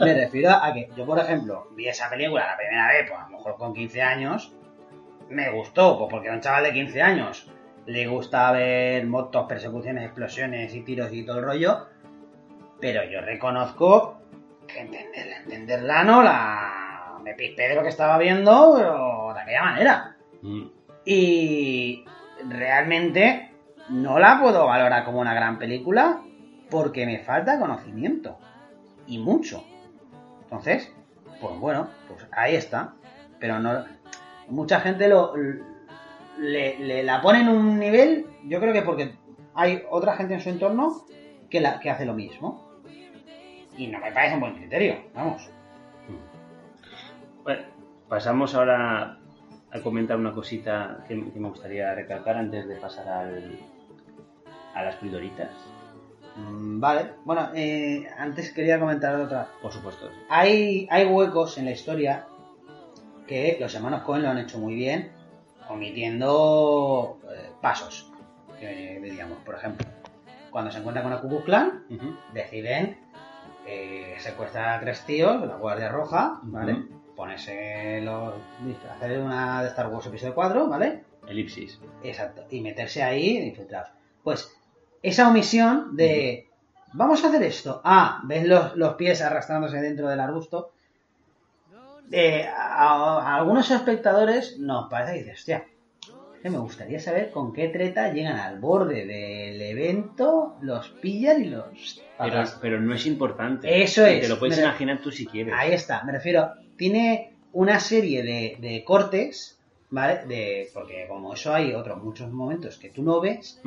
me refiero a que yo, por ejemplo, vi esa película la primera vez, pues a lo mejor con 15 años, me gustó, pues porque a un chaval de 15 años le gusta ver motos, persecuciones, explosiones y tiros y todo el rollo, pero yo reconozco que entenderla, entenderla no la... me pispé de lo que estaba viendo, pero de aquella manera. Mm, Y realmente no la puedo valorar como una gran película porque me falta conocimiento. Y mucho. Entonces, pues bueno, pues ahí está. Pero no. Mucha gente lo. Le, le la pone en un nivel. Yo creo que porque hay otra gente en su entorno que, la, que hace lo mismo. Y no me parece un buen criterio. Vamos. Bueno, pasamos ahora a comentar una cosita que, que me gustaría recalcar antes de pasar al, a las pildoritas. Mm, Vale. Bueno, eh, antes quería comentar otra. Por supuesto. Hay, hay huecos en la historia que los hermanos Cohen lo han hecho muy bien, omitiendo eh, pasos, que diríamos. Por ejemplo, cuando se encuentran con el Ku Klux Klan, Ujú. deciden eh, secuestrar a tres tíos de la Guardia Roja, ¿vale? Ponerse los... hacer una de Star Wars episodio 4, ¿vale? Elipsis. Exacto. Y meterse ahí infiltrados. Pues esa omisión de vamos a hacer esto. Ah, ves los, los pies arrastrándose dentro del arbusto. Eh, a, a algunos espectadores nos parece que dices, hostia, me gustaría saber con qué treta llegan al borde del evento, los pillan y los... Pero, pero no es importante. Eso es. Te lo puedes imaginar tú si quieres. Ahí está, me refiero, tiene una serie de, de cortes, ¿vale? De, porque como eso hay otros muchos momentos que tú no ves.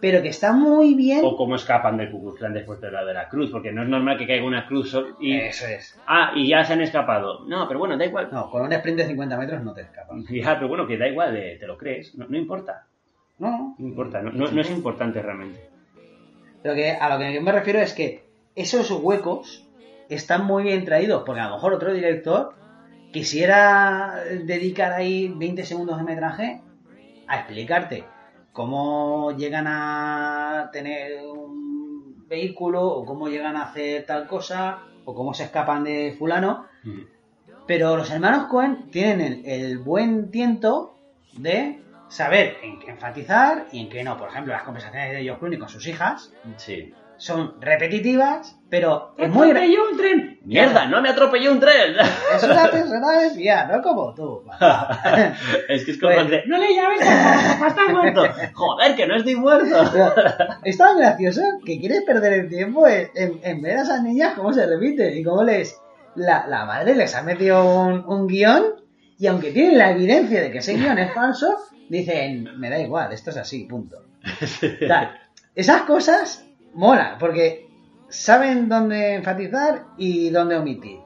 Pero que está muy bien. O cómo escapan del Ku después de la de la cruz, porque no es normal que caiga una cruz y... Eso es. Ah, y ya se han escapado. No, pero bueno, da igual. No, con un sprint de 50 metros no te escapas. <laughs> Ya, pero bueno, que da igual, eh, te lo crees. No, no importa. No, No importa. No, no- no es importante realmente. Pero que a lo que yo me refiero es que esos huecos están muy bien traídos, porque a lo mejor otro director quisiera dedicar ahí 20 segundos de metraje a explicarte cómo llegan a tener un vehículo o cómo llegan a hacer tal cosa o cómo se escapan de fulano. Ujú. Pero los hermanos Cohen tienen el, el buen tiento de saber en qué enfatizar y en qué no. Por ejemplo, las conversaciones de George Clooney con sus hijas Sí. Son repetitivas, pero es muy... ¡Atropelló un tren! ¡Mierda! ¡No me atropelló un tren! Es una persona desviada, no como tú. <laughs> es que es como Pues- de, ¡No le llames a papá, está muerto! <laughs> ¡Joder, que no estoy muerto! Es tan gracioso que quieres perder el tiempo en, en- en ver a esas niñas cómo se repiten y cómo les... La, la madre les ha metido un, un guion y aunque tienen la evidencia de que ese guion es falso, dicen, me da igual, esto es así, punto. <laughs> O sea, esas cosas molan, porque saben dónde enfatizar y dónde omitir.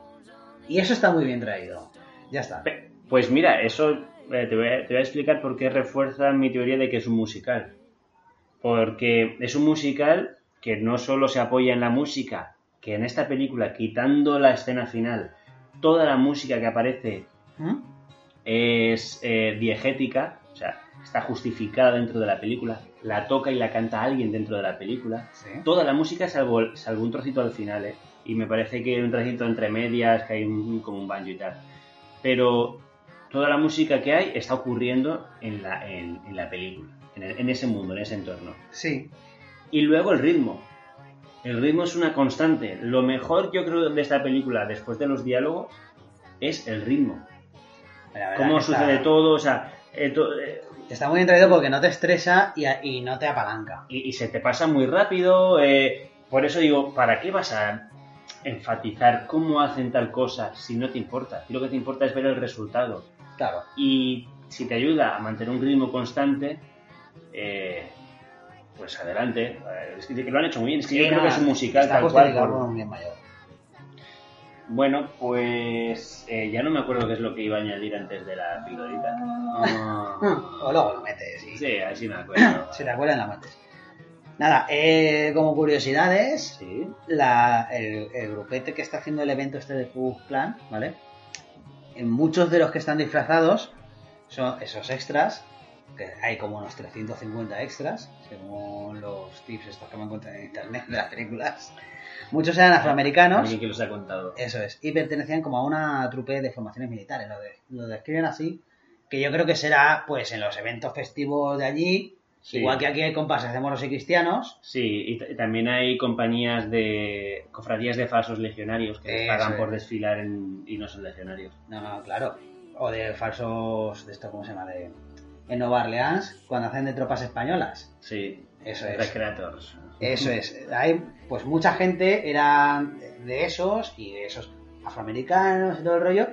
Y eso está muy bien traído. Ya está. Pues mira, eso eh, te, voy a, te voy a explicar por qué refuerza mi teoría de que es un musical. Porque es un musical que no solo se apoya en la música, que en esta película, quitando la escena final, toda la música que aparece ¿Mm? es eh, diegética, o sea, está justificada dentro de la película, la toca y la canta alguien dentro de la película. Sí. Toda la música salvo, salvo un trocito al final, ¿eh? Y me parece que hay un trocito entre medias, que hay un, como un banjo y tal. Pero toda la música que hay está ocurriendo en la, en, en la película, en, el- en ese mundo, en ese entorno. Sí. Y luego el ritmo. El ritmo es una constante. Lo mejor yo creo de esta película, después de los diálogos, es el ritmo. Cómo está- sucede todo, o sea, eh, to- eh, Está muy traído porque no te estresa y, a- y no te apalanca. y, y se te pasa muy rápido. eh, por eso digo, ¿para qué vas a enfatizar cómo hacen tal cosa si no te importa? Si lo que te importa es ver el resultado. Claro. Y si te ayuda a mantener un ritmo constante, eh, pues adelante. Eh, Es que lo han hecho muy bien. Es que yo creo que es un musical tal cual. por- bien mayor. Bueno, pues eh, ya no me acuerdo qué es lo que iba a añadir antes de la pildorita. Ah, O luego lo metes. y- sí, así me acuerdo. <coughs> Si te acuerdas, la metes. Nada, eh, como curiosidades, Sí. la- el, el grupete que está haciendo el evento este de Ku Klan, ¿vale? En muchos de los que están disfrazados son esos extras, que hay como unos 350 extras, según los tips estos que me encuentran en internet de las películas. Muchos eran afroamericanos, Alguien que los ha contado. eso es, y pertenecían como a una trupe de formaciones militares, lo, de- lo describen así, que yo creo que será pues en los eventos festivos de allí, Sí. igual que aquí hay compases de moros y cristianos, Sí, y también hay compañías de cofradías de falsos legionarios que les pagan es. por desfilar en- y no son legionarios. No, no, claro. O de falsos, de esto, ¿cómo se llama? De, en Nueva Orleans, cuando hacen de tropas españolas. Sí, Eso es. Recreators. Eso es. Hay, pues mucha gente eran de esos y de esos afroamericanos y todo el rollo.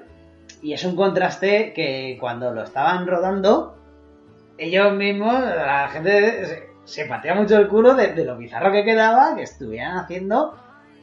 Y es un contraste que cuando lo estaban rodando, ellos mismos, la gente se, se patea mucho el culo de, de lo bizarro que quedaba que estuvieran haciendo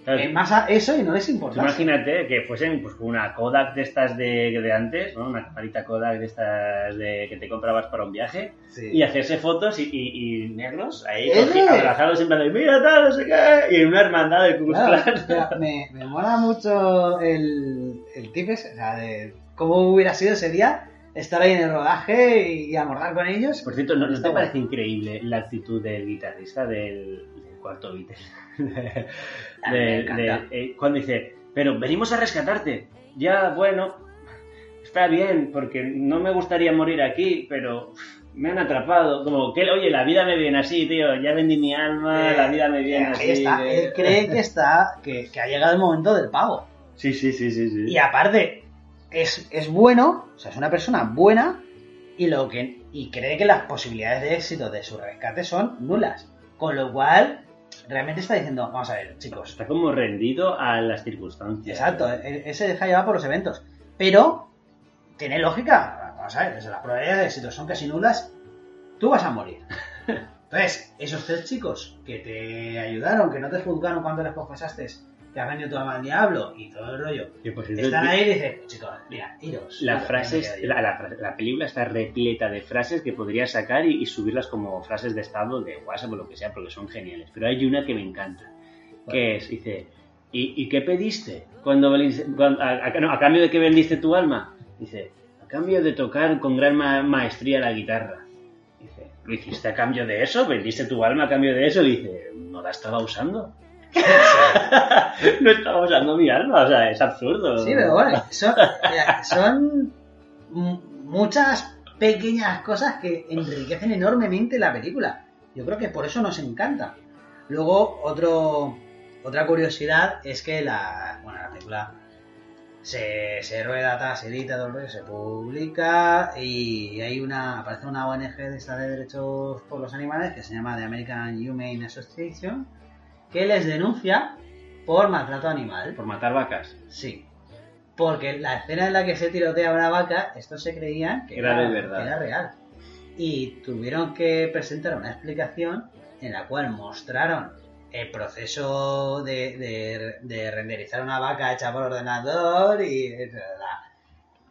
Claro, en masa eso y no les tú importaba. imagínate que fuesen pues, una Kodak de estas de, de antes, ¿no? una camarita Kodak de estas de que te comprabas para un viaje, Sí. y hacerse fotos y, y- y negros ahí abrazados en plan de mira tal, no sé qué, y en una hermandad de Ku Claro, Klan. o sea, me, me mola mucho el, el tip ese, o sea, de cómo hubiera sido ese día estar ahí en el rodaje y, abordar con ellos. Por cierto, ¿no, te parece increíble la actitud del guitarrista del, del cuarto Beatle? <laughs> De- de- eh, cuando dice, pero venimos a rescatarte. Ya, bueno, está bien, porque no me gustaría morir aquí, pero me han atrapado. Como que, oye, la vida me viene así, tío. Ya vendí mi alma, Eh, la vida me viene ahí así. está, él cree que <laughs> está, que, que ha llegado el momento del pago. Sí, sí, sí, sí. sí. Y aparte, es, es bueno, o sea, es una persona buena y lo que y cree que las posibilidades de éxito de su rescate son nulas. Con lo cual, realmente está diciendo, vamos a ver, chicos, Está como rendido a las circunstancias. Exacto, él, él se deja llevar por los eventos. Pero tiene lógica. Vamos a ver, desde las probabilidades de éxito son casi nulas. Tú vas a morir. <laughs> Entonces, esos tres chicos que te ayudaron, que no te juzgaron cuando les confesaste que has vendido tu alma al diablo y todo el rollo, cierto, están ahí y dices, chicos, mira, iros. La Iros, frase, me quedo yo. la, la- la película está repleta de frases que podrías sacar y, y subirlas como frases de estado de WhatsApp o lo que sea, porque son geniales. Pero hay una que me encanta, que es, dice, ¿y, y qué pediste cuando, a, a- no, a cambio de que vendiste tu alma? Dice, a cambio de tocar con gran ma- maestría la guitarra. Dice, ¿lo hiciste a cambio de eso? ¿Vendiste tu alma a cambio de eso? Dice, no la estaba usando. No estaba usando mi alma, o sea, es absurdo. Sí, pero bueno, son, muchas pequeñas cosas que enriquecen enormemente la película. Yo creo que por eso nos encanta. Luego, otro, otra curiosidad es que la, bueno, la película se, se rueda, se edita, todo el se publica y hay una, aparece una ONG de esta de derechos por los animales que se llama The American Humane Association que les denuncia por maltrato animal. Por matar vacas. Sí. Porque la escena en la que se tirotea una vaca, estos se creían que Era verdad. que era real. Y tuvieron que presentar una explicación en la cual mostraron el proceso de, de- de renderizar una vaca hecha por ordenador y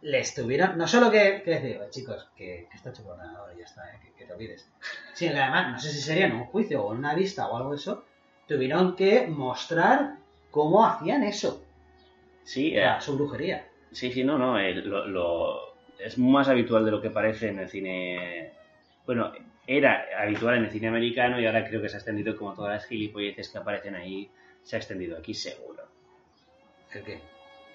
les tuvieron, no solo que, que les digo, chicos, que, que está hecho por ordenador y ya está, eh, que, que te olvides, sino que además, no sé si sería en un juicio o en una vista o algo de eso, tuvieron que mostrar cómo hacían eso, Sí, eh, su brujería. sí, sí, no, no. eh, lo, lo- es más habitual de lo que parece en el cine. Bueno, era habitual en el cine americano y ahora creo que se ha extendido como todas las gilipolleces que aparecen ahí. Se ha extendido aquí seguro. ¿El qué?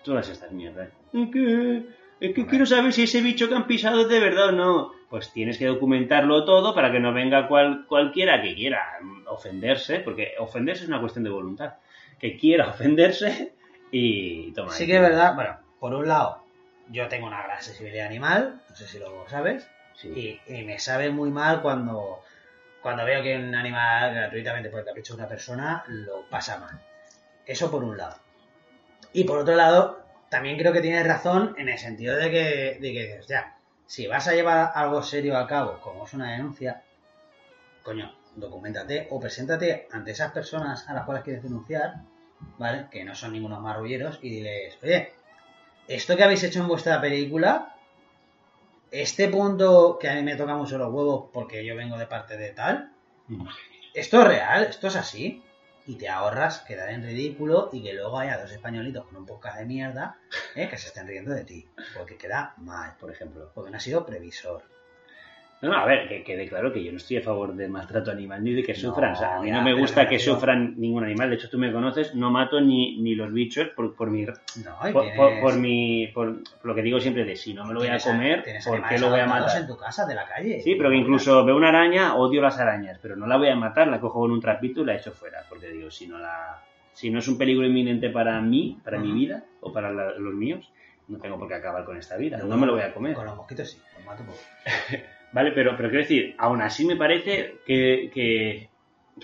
Todas estas mierdas. Que, es que quiero saber si ese bicho que han pisado es de verdad o no. Pues tienes que documentarlo todo para que no venga cual- cualquiera que quiera ofenderse, porque ofenderse es una cuestión de voluntad. Que quiera <laughs> ofenderse y toma. Sí que es verdad, bueno, por un lado, yo tengo una gran sensibilidad animal, no sé si lo sabes, Sí. y, y me sabe muy mal cuando, cuando veo que un animal gratuitamente por el capricho de una persona lo pasa mal. Eso por un lado. Y por otro lado, también creo que tienes razón en el sentido de que, de que dices, ya, si vas a llevar algo serio a cabo, como es una denuncia, coño, documentate o preséntate ante esas personas a las cuales quieres denunciar, ¿vale? Que no son ningunos marrulleros y diles, oye, esto que habéis hecho en vuestra película, este punto que a mí me toca mucho los huevos porque yo vengo de parte de tal, Mm. esto es real, esto es así. Y te ahorras quedar en ridículo y que luego haya dos españolitos con un podcast de mierda ¿eh? que se estén riendo de ti. Porque queda mal, por ejemplo. Porque no ha sido previsor. No, no, a ver, que quede claro que yo no estoy a favor del maltrato animal ni de que No, sufran. O sea, a mí no me gusta que sufran ningún animal. De hecho, tú me conoces, no mato ni, ni los bichos por, por mi No, por, tienes, por- por mi por, lo que digo siempre de si no me lo voy a comer, ¿por qué lo voy a matar? en tu casa, de la calle. Sí, pero que incluso veo una araña, odio las arañas, pero no la voy a matar, la cojo con un trapito y la echo fuera, porque digo, si no la si no es un peligro inminente para mí, para mi vida o para la- los míos, no tengo por qué acabar con esta vida, Luego, no me lo voy a comer. Con los mosquitos sí, los mato por... <laughs> Vale, pero, pero quiero decir, aún así me parece que, que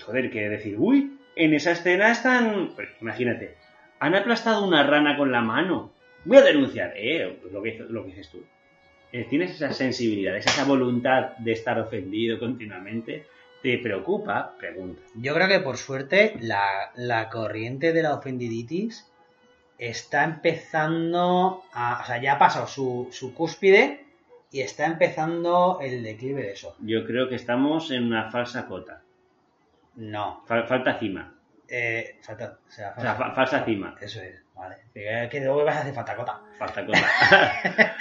joder, que decir, uy, en esa escena están, pues, imagínate, han aplastado una rana con la mano. Voy a denunciar, eh, pues lo que, lo que dices tú. Eh, Tienes esa sensibilidad, esa voluntad de estar ofendido continuamente. ¿Te preocupa? Pregunta. Yo creo que por suerte la, la corriente de la ofendiditis está empezando a... O sea, ya ha pasado su, su cúspide y está empezando el declive de eso. Yo creo que estamos en una falsa cota. No. Fal- falta cima. Eh, falta, o sea, O sea, fa- falsa cima. Eso es, vale. Que, luego vas a hacer falta cota. Falta cota.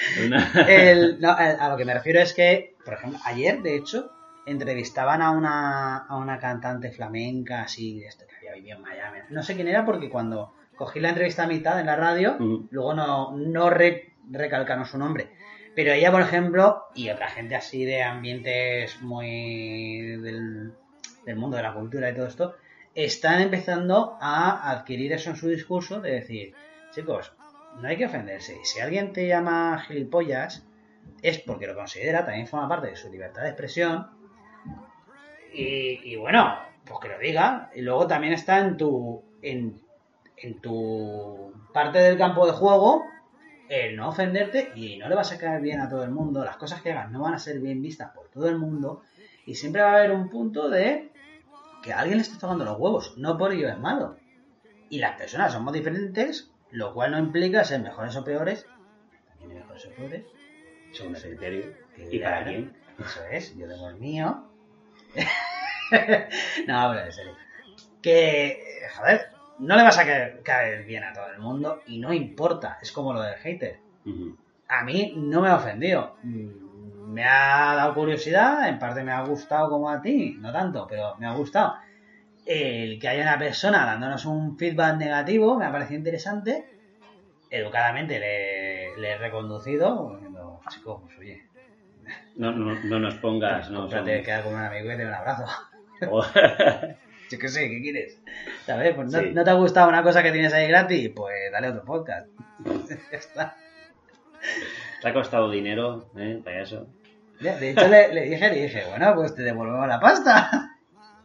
<laughs> El- no, a a lo que me refiero es que, por ejemplo, ayer, de hecho, entrevistaban a una, a una cantante flamenca así, de esto que había vivido en Miami. No sé quién era porque cuando cogí la entrevista a mitad en la radio, luego no, no re- recalcaron su nombre. Pero ella, por ejemplo, y otra gente así de ambientes muy del, mundo de la cultura y todo esto, están empezando a adquirir eso en su discurso de decir, chicos, no hay que ofenderse. Si alguien te llama gilipollas, es porque lo considera, también forma parte de su libertad de expresión. Y, y bueno, pues que lo diga. Y luego también está en tu, en, en tu parte del campo de juego el no ofenderte y no le vas a caer bien a todo el mundo. Las cosas que hagas no van a ser bien vistas por todo el mundo. Y siempre va a haber un punto de que a alguien le está tocando los huevos. No por ello es malo. Y las personas somos diferentes, lo cual no implica ser mejores o peores. También hay mejores o peores. Según el criterio. ¿Y para quién? Eso es, yo tengo el mío. <laughs> no, pero en serio. Que, joder, no le vas a caer, caer bien a todo el mundo y no importa. Es como lo del hater. A mí no me ha ofendido. Mm, Me ha dado curiosidad, en parte me ha gustado como a ti, no tanto, pero me ha gustado. El que haya una persona dándonos un feedback negativo me ha parecido interesante. Educadamente le, le he reconducido, diciendo, chico, pues oye, No, no, no nos pongas. No, cómprate, son- queda con un amigo y te un abrazo. <laughs> <laughs> Yo qué sé, ¿qué quieres? ¿Sabes? Pues no, Sí. ¿no te ha gustado una cosa que tienes ahí gratis? Pues dale otro podcast. <laughs> ya está. Te ha costado dinero, ¿eh? Payaso. Ya, De hecho, le, le dije, le dije, bueno, pues te devolvemos la pasta.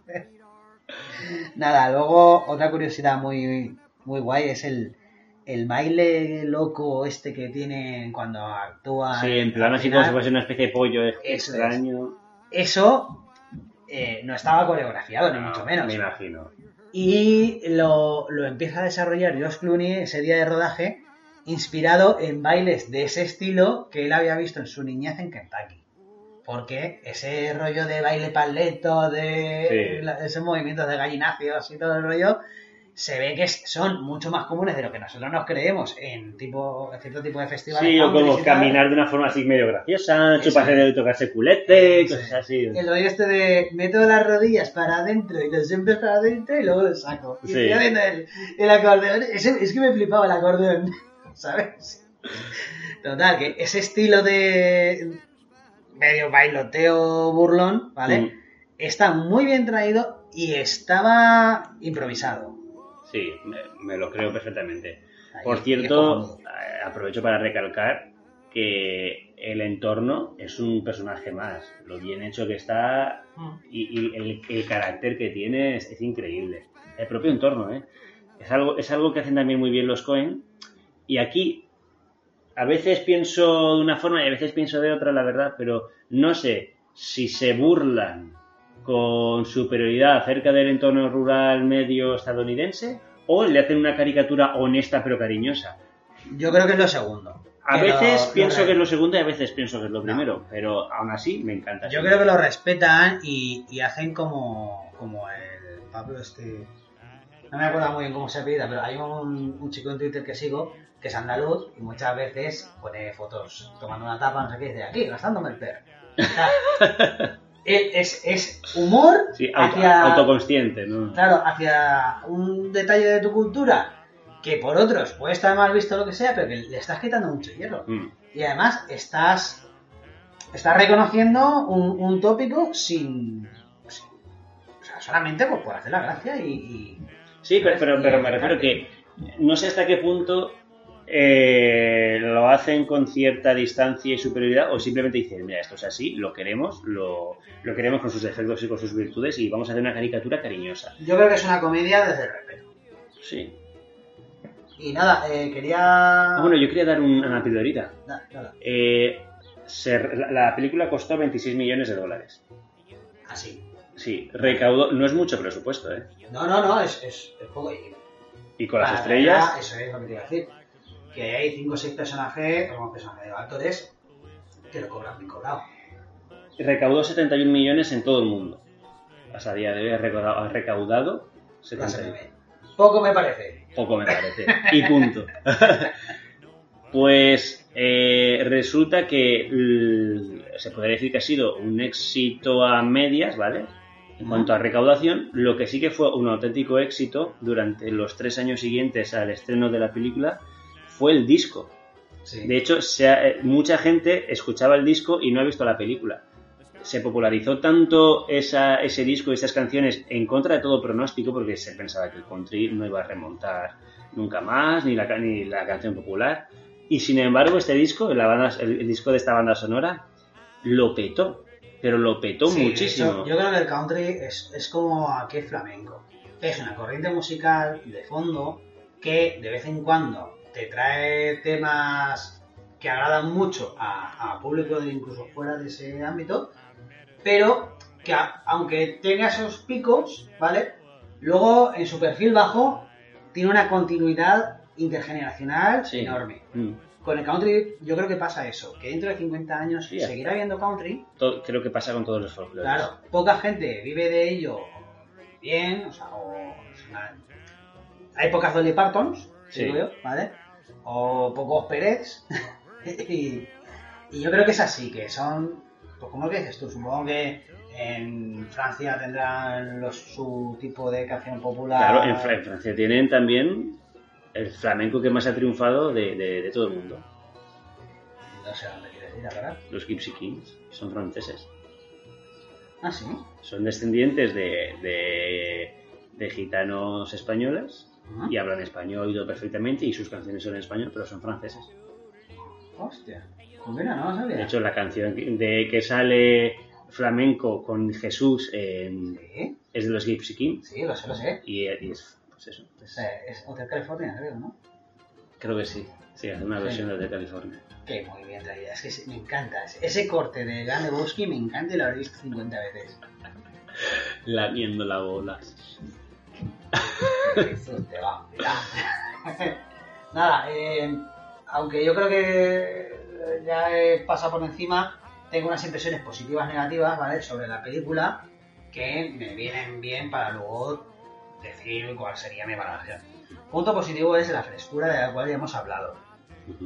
<laughs> Nada, luego otra curiosidad muy, muy guay es el, el baile loco este que tienen cuando actúan. Sí, en plan así como si fuese una especie de pollo Eso es. extraño. Eso eh, no estaba coreografiado, ni No, mucho menos. Me imagino. Y lo, lo empieza a desarrollar Josh Clooney ese día de rodaje inspirado en bailes de ese estilo que él había visto en su niñez en Kentucky. Porque ese rollo de baile paleto, de Sí. esos movimientos de gallinacios y todo el rollo, se ve que son mucho más comunes de lo que nosotros nos creemos en tipo en cierto tipo de festivales. Sí, o como caminar de una forma así medio graciosa, chuparse de tocarse culete, Eso. cosas así. El rollo este de meto las rodillas para adentro y los hombros para adentro y luego los saco. Y Sí. estoy el, el acordeón. Es que me flipaba el acordeón, <laughs> ¿sabes? Total, que ese estilo de medio bailoteo burlón, ¿vale? Mm. Está muy bien traído y estaba improvisado. Sí, me, me lo creo perfectamente. Ahí, Por cierto, eh, aprovecho para recalcar que el entorno es un personaje más. Lo bien hecho que está y, y el, el carácter que tiene es, es increíble. El propio entorno, ¿eh? Es algo, es algo que hacen también muy bien los Cohen. Y aquí, a veces pienso de una forma y a veces pienso de otra, la verdad, pero no sé si se burlan con superioridad acerca del entorno rural medio estadounidense o le hacen una caricatura honesta pero cariñosa. Yo creo que es lo segundo. A veces lo- pienso lo que es lo segundo y a veces pienso que es lo No. primero, pero aún así me encanta. Yo creo que lo respetan y, y hacen como, como el Pablo este... No me acuerdo muy bien cómo se apellida, pero hay un, un chico en Twitter que sigo que es andaluz y muchas veces pone fotos tomando una tapa, no sé qué, y dice, aquí, gastándome el perro. <laughs> Es, es humor Sí, auto- hacia, autoconsciente, ¿no? claro, hacia un detalle de tu cultura que por otros puede estar mal visto lo que sea, pero que le estás quitando mucho hierro. Mm. Y además estás, estás reconociendo un, un tópico sin, sin- O sea, solamente pues, por hacer la gracia y. y- Sí, pero, pero, pero me refiero que no sé hasta qué punto eh, lo hacen con cierta distancia y superioridad o simplemente dicen, mira, esto es así, lo queremos, lo, lo queremos con sus defectos y con sus virtudes y vamos a hacer una caricatura cariñosa. Yo creo que es una comedia desde el respeto. Sí. Y nada, eh, quería. Ah, bueno, yo quería dar un- una pildorita. Nada, Eh, se- la, la película costó 26 millones de dólares. así. Sí, recaudó, no es mucho presupuesto, ¿eh? No, no, no, es, es, es poco. y- Y con las estrellas... Eso es lo que te iba a decir. Que hay 5 o 6 personajes, como personajes de actores, que lo cobran bien cobrado. Recaudó 71 millones en todo el mundo. Hasta día de hoy ha recaudado, ha recaudado Ya se 71. me ve. Poco me parece. Poco me parece. Y punto. <laughs> pues eh, resulta que se podría decir que ha sido un éxito a medias, ¿vale? En cuanto a recaudación, lo que sí que fue un auténtico éxito durante los tres años siguientes al estreno de la película fue el disco. Sí. De hecho, se ha- eh, mucha gente escuchaba el disco y no ha visto la película. Se popularizó tanto esa- ese disco y esas canciones en contra de todo pronóstico porque se pensaba que el country no iba a remontar nunca más, ni la, ca- ni la canción popular. Y sin embargo, este disco, la banda- el, el disco de esta banda sonora, lo petó. Pero lo petó Sí, muchísimo. yo creo que el country es, es como aquí el flamenco. Es una corriente musical de fondo que de vez en cuando te trae temas que agradan mucho a, a público de incluso fuera de ese ámbito, pero que a- aunque tenga esos picos, ¿vale? Luego en su perfil bajo tiene una continuidad intergeneracional Sí. enorme. Mm. Con el country yo creo que pasa eso, que dentro de 50 años Sí, seguirá habiendo country, Todo- creo que pasa con todos los folclores. Claro, poca gente vive de ello bien, o sea, o, es una- hay pocas Dolly Partons, Sí. ¿vale? O pocos Pérez, <laughs> y, y yo creo que es así, que son, pues como lo que dices tú, supongo que en Francia tendrán los, su tipo de canción popular. Claro, en, en Francia tienen también el flamenco que más ha triunfado de, de- de todo el mundo. No sé dónde quieres ir, la verdad. Los Gypsy Kings son franceses. Ah, sí. Son descendientes de, de- de gitanos españoles Ah, y hablan español y todo perfectamente y sus canciones son en español, pero son franceses. Hostia. Pues mira, no sabía. De hecho, la canción de que sale flamenco con Jesús en- Sí, es de los Gypsy Kings sí, lo sé, lo sé. y, y es, pues eso, Es, eh, es Hotel California, creo, ¿no? creo que sí. Sí, hace una Sí. versión de de California. Qué muy bien traída, es que me encanta. Ese- corte de Gane Bosky me encanta y lo habré visto 50 veces. <laughs> Lamiendo la bola. <laughs> Qué disfrute, va, mira. Nada, eh, aunque yo creo que ya he pasado por encima, tengo unas impresiones positivas negativas, ¿vale? Sobre la película que me vienen bien para luego decir cuál sería mi valoración. Punto positivo es la frescura de la cual ya hemos hablado.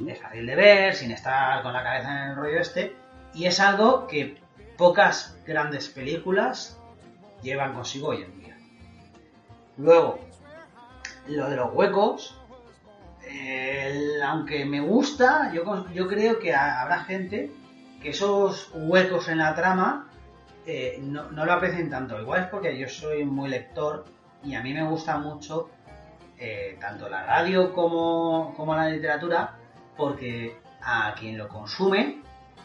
Es fácil de ver, sin estar con la cabeza en el rollo este, y es algo que pocas grandes películas llevan consigo hoy en día. Luego, lo de los huecos, aunque me gusta, yo, creo que ha- habrá gente que esos huecos en la trama eh, no, no lo aprecien tanto. Igual es porque yo soy muy lector y a mí me gusta mucho eh, tanto la radio como, como la literatura porque a quien lo consume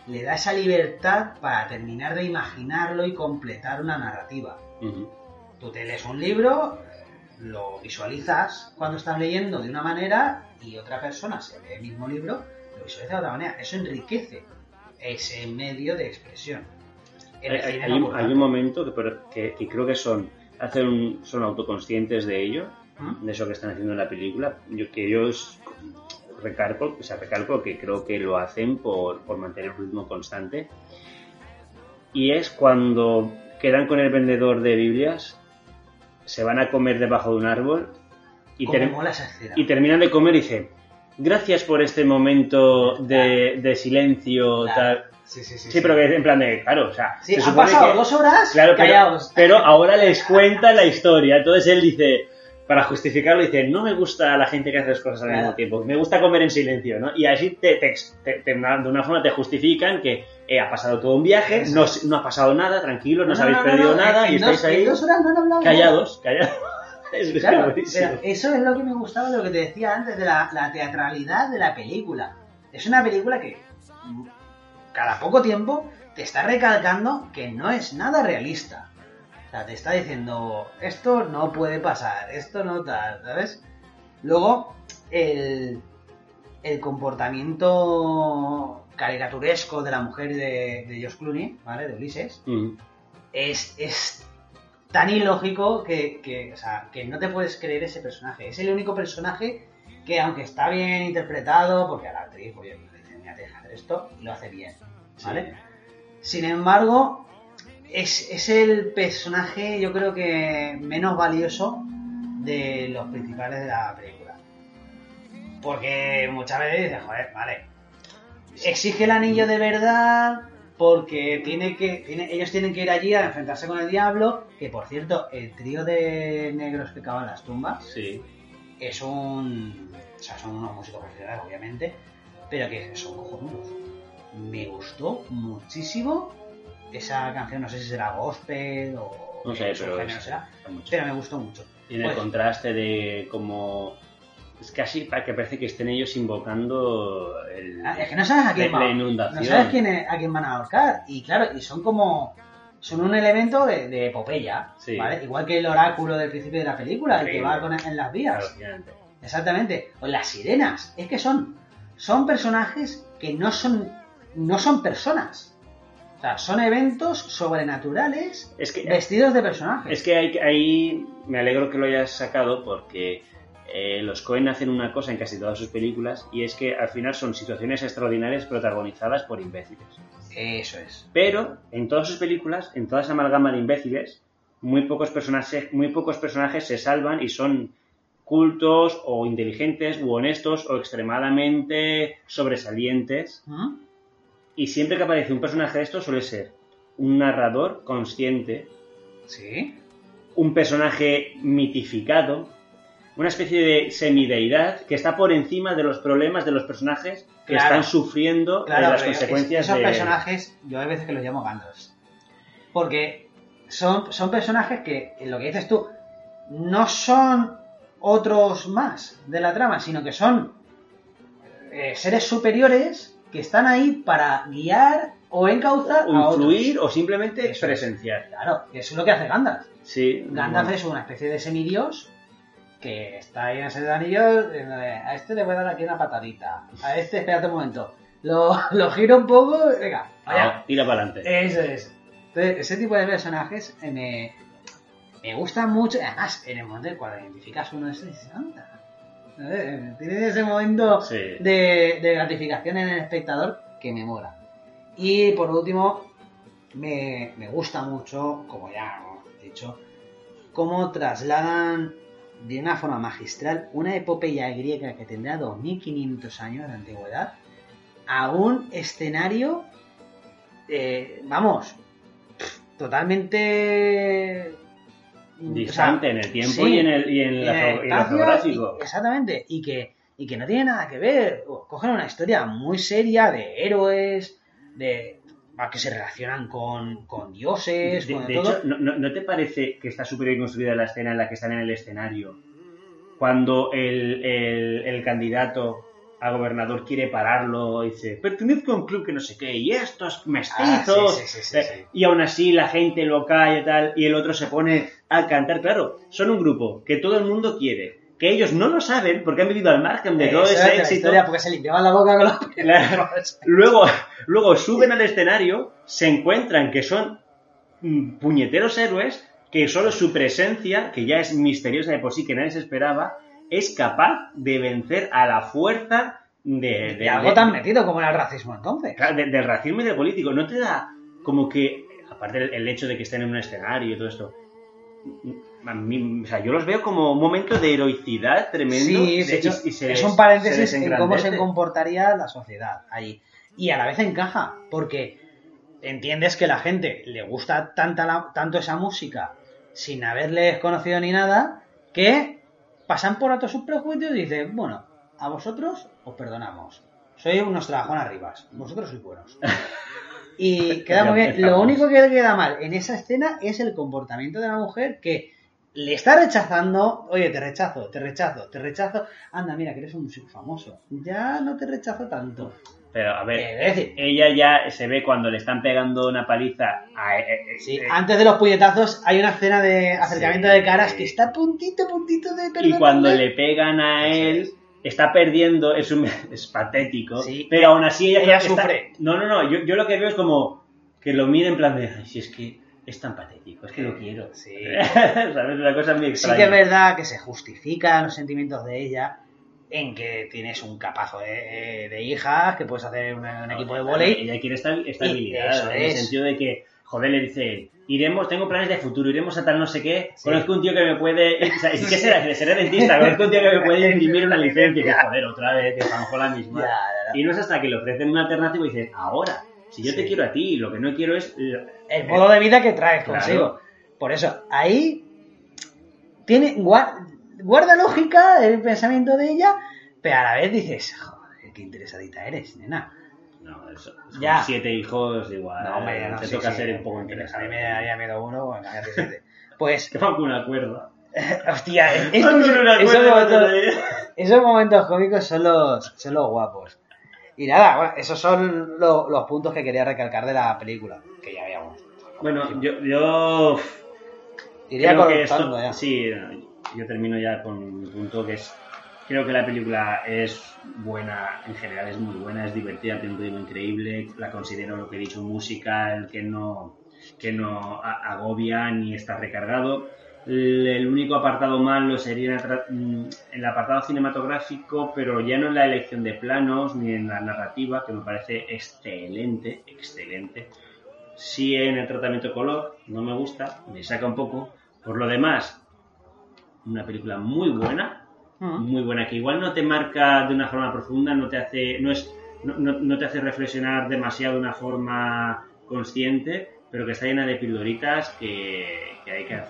le da esa libertad para terminar de imaginarlo y completar una narrativa. Tú te lees un libro, lo visualizas cuando estás leyendo de una manera y otra persona se lee el mismo libro, lo visualiza de otra manera. Eso enriquece ese medio de expresión. Hay, un, hay momento que, pero que- que creo que son hacen un- son autoconscientes de ello, ¿Mm? de eso que están haciendo en la película, yo, que es- recalco, o sea, recalco que creo que lo hacen por, por mantener un ritmo constante. Y es cuando quedan con el vendedor de Biblias, se van a comer debajo de un árbol y, ¿Cómo ter- y terminan de comer y dicen, gracias por este momento de, de silencio, Claro. tal. Sí, sí, sí. Sí, pero que en plan de, claro, o sea, Sí, se han pasado que- dos horas Claro, pero, callados. pero ahora les cuenta la historia. Entonces él dice, para justificarlo, dice, no me gusta la gente que hace las cosas al mismo tiempo, me gusta comer en silencio, ¿no? Y así te, te- te- te- de una forma te justifican que eh, ha pasado todo un viaje, no, no ha pasado nada, tranquilos, no, os habéis perdido nada y estáis ahí callados, callados. Es Claro, pero eso es lo que me gustaba de lo que te decía antes, de la, la teatralidad de la película. Es una película que cada poco tiempo te está recalcando que no es nada realista. O sea, te está diciendo, esto no puede pasar, esto no tal, ¿sabes? Luego, el, el comportamiento caricaturesco de la mujer de, de Josh Clooney, ¿vale? De Ulises, Mm. es, es tan ilógico que, que, o sea, que no te puedes creer ese personaje. Es el único personaje que, aunque está bien interpretado, porque a la actriz, oye, mira, te deja hacer esto, y lo hace bien, ¿vale? Sin embargo, es, es el personaje, yo creo que menos valioso de los principales de la película. Porque muchas veces dices, joder, vale, exige el anillo de verdad porque tiene que tiene- ellos tienen que ir allí a enfrentarse con el diablo que por cierto el trío de negros que cavan las tumbas Sí. es un o sea son unos músicos profesionales obviamente pero que son cojonudos me gustó muchísimo esa canción no sé si será gospel o No sé, pero será pero me gustó mucho Y en el Pues- contraste de como... Es casi para que parece que estén ellos invocando el, Ah, es que no sabes a quién la, va- la inundación. No sabes quién es- a quién van a ahorcar. Y claro, y son como. Son un elemento de, de epopeya. Sí. ¿vale? Igual que el oráculo del principio de la película, el que va con, en las vías. Exactamente. O las sirenas. Es que son. Son personajes que no son. No son personas. O sea, son eventos sobrenaturales Es que, vestidos de personajes. es que hay- ahí me alegro que lo hayas sacado porque eh, los Cohen hacen una cosa en casi todas sus películas y es que al final son situaciones extraordinarias protagonizadas por imbéciles. Eso es. Pero en todas sus películas, en toda esa amalgama de imbéciles, muy pocos personajes, muy pocos personajes se salvan y son cultos o inteligentes u honestos o extremadamente sobresalientes. ¿Mm? Y siempre que aparece un personaje de estos suele ser un narrador consciente, Sí. un personaje mitificado, una especie de semideidad que está por encima de los problemas de los personajes que Claro. están sufriendo Claro, las consecuencias es- esos de... personajes, yo hay veces que los llamo Gandalf. Porque son, son personajes que, en lo que dices tú, no son otros más de la trama, sino que son eh, seres superiores que están ahí para guiar o encauzar o a otros. influir o simplemente Eso presenciar. Claro, eso es lo que hace Gandalf. Sí, Gandalf bueno. es una especie de semidios que está ahí en ese de anillos. eh, A este le voy a dar aquí una patadita. A este, espérate un momento. Lo, lo giro un poco. Venga, allá. Ah, tira para adelante. Eso es. Entonces, ese tipo de personajes me, me gustan mucho. Además, en el momento en cuando identificas uno de estos, dices, anda. Eh, Tiene ese momento Sí. de, de gratificación en el espectador que me mola. Y por último, me, me gusta mucho, como ya hemos dicho, cómo trasladan de una forma magistral una epopeya griega que tendrá 2500 años de antigüedad a un escenario, eh, vamos, totalmente Distante en el tiempo sí, y en el, y en en el geográfico. exactamente, y que, y que no tiene nada que ver. Cogen una historia muy seria de héroes, de a que se relacionan con, con dioses, De, con de todo. hecho, ¿no, te parece que está súper bien construida la escena en la que están en el escenario? Cuando el, el- el candidato a gobernador quiere pararlo y dice, pertenezco a un club que no sé qué, y estos mestizos. Ah, sí, sí, sí, sí, Eh. Y aún así la gente lo calla y tal, y el otro se pone a cantar. Claro, son un grupo que todo el mundo quiere, que ellos no lo saben porque han vivido al margen de todo ese éxito. historia, porque se limpiaban la boca con los <laughs> Claro. Luego, luego suben al escenario, se encuentran que son mm, puñeteros héroes, que solo su presencia, que ya es misteriosa de por sí, que nadie se esperaba, es capaz de vencer a la fuerza de, de- algo de- tan metido como era el racismo entonces. Claro, de- del racismo y del político. No te da como que, aparte el, el hecho de que estén en un escenario y todo esto, a mí- o sea, yo los veo como un momento de heroicidad tremendo. Sí, de hecho, y- y se es un paréntesis se en cómo se comportaría la sociedad allí. Y a la vez encaja, porque entiendes que la gente le gusta tanta la- tanto esa música sin haberles conocido ni nada, que pasan por alto sus prejuicios y dicen, bueno, a vosotros os perdonamos. Sois unos trabajón arribas, vosotros sois buenos. <laughs> Y queda muy bien. Lo único que queda mal en esa escena es el comportamiento de la mujer que le está rechazando, oye, te rechazo, te rechazo, te rechazo. Anda, mira, que eres un músico famoso. Ya no te rechazo tanto. Pero a ver, Eh, es decir, ella ya se ve cuando le están pegando una paliza a... eh, eh, sí, eh, antes de los puñetazos hay una escena de acercamiento Sí. de caras que está puntito, puntito de y perdonarle. cuando le pegan a él, es. está perdiendo, es, un, <laughs> es patético, Sí. pero aún así ella, Ella está- sufre. No, no, no, yo, yo lo que veo es como que lo mira en plan de, "Ay, si es que es tan patético, es que lo quiero. Sí. <laughs> ¿Sabes? Una cosa muy Sí extraña. que es verdad que se justifican los sentimientos de ella en que tienes un capazo de, de hijas, que puedes hacer un, un equipo de volei. Ella quiere esta- estabilidad, en el es. sentido de que, joder, le dice, iremos, tengo planes de futuro, iremos a tal no sé qué, Sí. conozco un tío que me puede, <laughs> o sea, ¿qué será? Seré dentista, <laughs> conozco un tío que me puede imprimir una licencia, que joder, otra vez, que a lo mejor la misma. Ya, ya, ya. Y no es hasta que le ofrecen una alternativa y dicen, ahora, si yo te Sí. quiero a ti, lo que no quiero es... el modo de vida que traes Claro. consigo. Por eso, ahí tiene guarda lógica el pensamiento de ella, pero a la vez dices, joder, qué interesadita eres, nena. No, eso, Ya. con siete hijos igual, No, hombre, no, te sí, toca sí, ser un poco a mí interesante. me daría miedo uno, bueno, siete. Pues, Que con una cuerda. hostia, <laughs> con una esos, cuerda, momentos, <laughs> esos momentos cómicos son los, son los guapos. Y nada, bueno, esos son lo- los puntos que quería recalcar de la película, que ya habíamos. Bueno, yo, yo Iría creo que esto, ya. sí, yo termino ya con mi punto que es creo que la película es buena en general es muy buena es divertida tiene un ritmo increíble la considero lo que he dicho musical que no que no agobia ni está recargado el único apartado malo sería mm, el apartado cinematográfico, pero ya no en la elección de planos ni en la narrativa, que me parece excelente, excelente. Sí en el tratamiento de color, no me gusta, me saca un poco. Por lo demás, una película muy buena, Mm. muy buena, que igual no te marca de una forma profunda, no te hace, no es, no, no- no te hace reflexionar demasiado de una forma consciente, pero que está llena de pildoritas que, que hay que,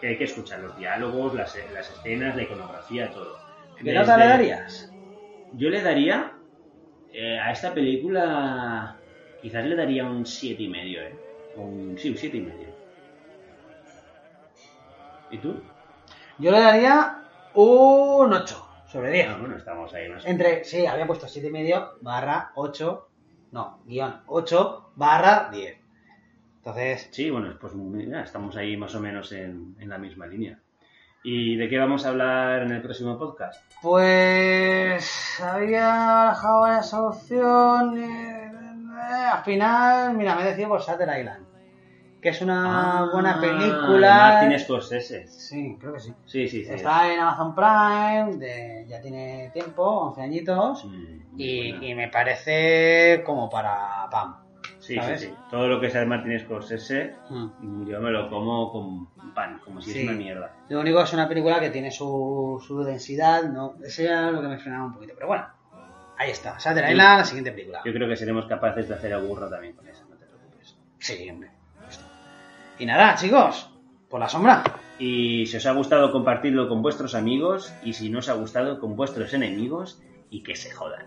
que hay que escuchar los diálogos, las, las escenas, la iconografía, todo. ¿Qué nota le darías? Yo le daría eh, a esta película, quizás le daría un siete y medio, ¿eh? O un, sí, un siete y medio. ¿Y tú? Yo le daría un 8 sobre 10. Ah, bueno, estamos ahí más. Entre, sí, había puesto 7,5 barra 8, no, guion 8 barra 10. Entonces, Sí, bueno, pues mira, estamos ahí más o menos en, en la misma línea. ¿Y de qué vamos a hablar en el próximo podcast? pues había barajado varias opciones. Al final, mira, me he decidido por Shutter Island. Que es una Ah, buena película. Martin Scorsese. Sí, creo que sí. Sí, sí, sí. Está en Amazon Prime, de- ya tiene tiempo, 11 añitos, Mm, y, me parece como para pam. Sí, ¿sabes? sí, sí. Todo lo que sea de Martin Scorsese, Mm. yo me lo como con pan, como si Sí. es una mierda. Lo único es una película que tiene su, su densidad, ¿no? Ese era lo que me frenaba un poquito, pero bueno, ahí está. Saturday. Island, la siguiente película. Yo creo que seremos capaces de hacer el burro también con esa, no te preocupes. Sí, hombre. Y nada, chicos, por la sombra. Y si os ha gustado, compartidlo con vuestros amigos. Y si no os ha gustado, con vuestros enemigos. Y que se jodan.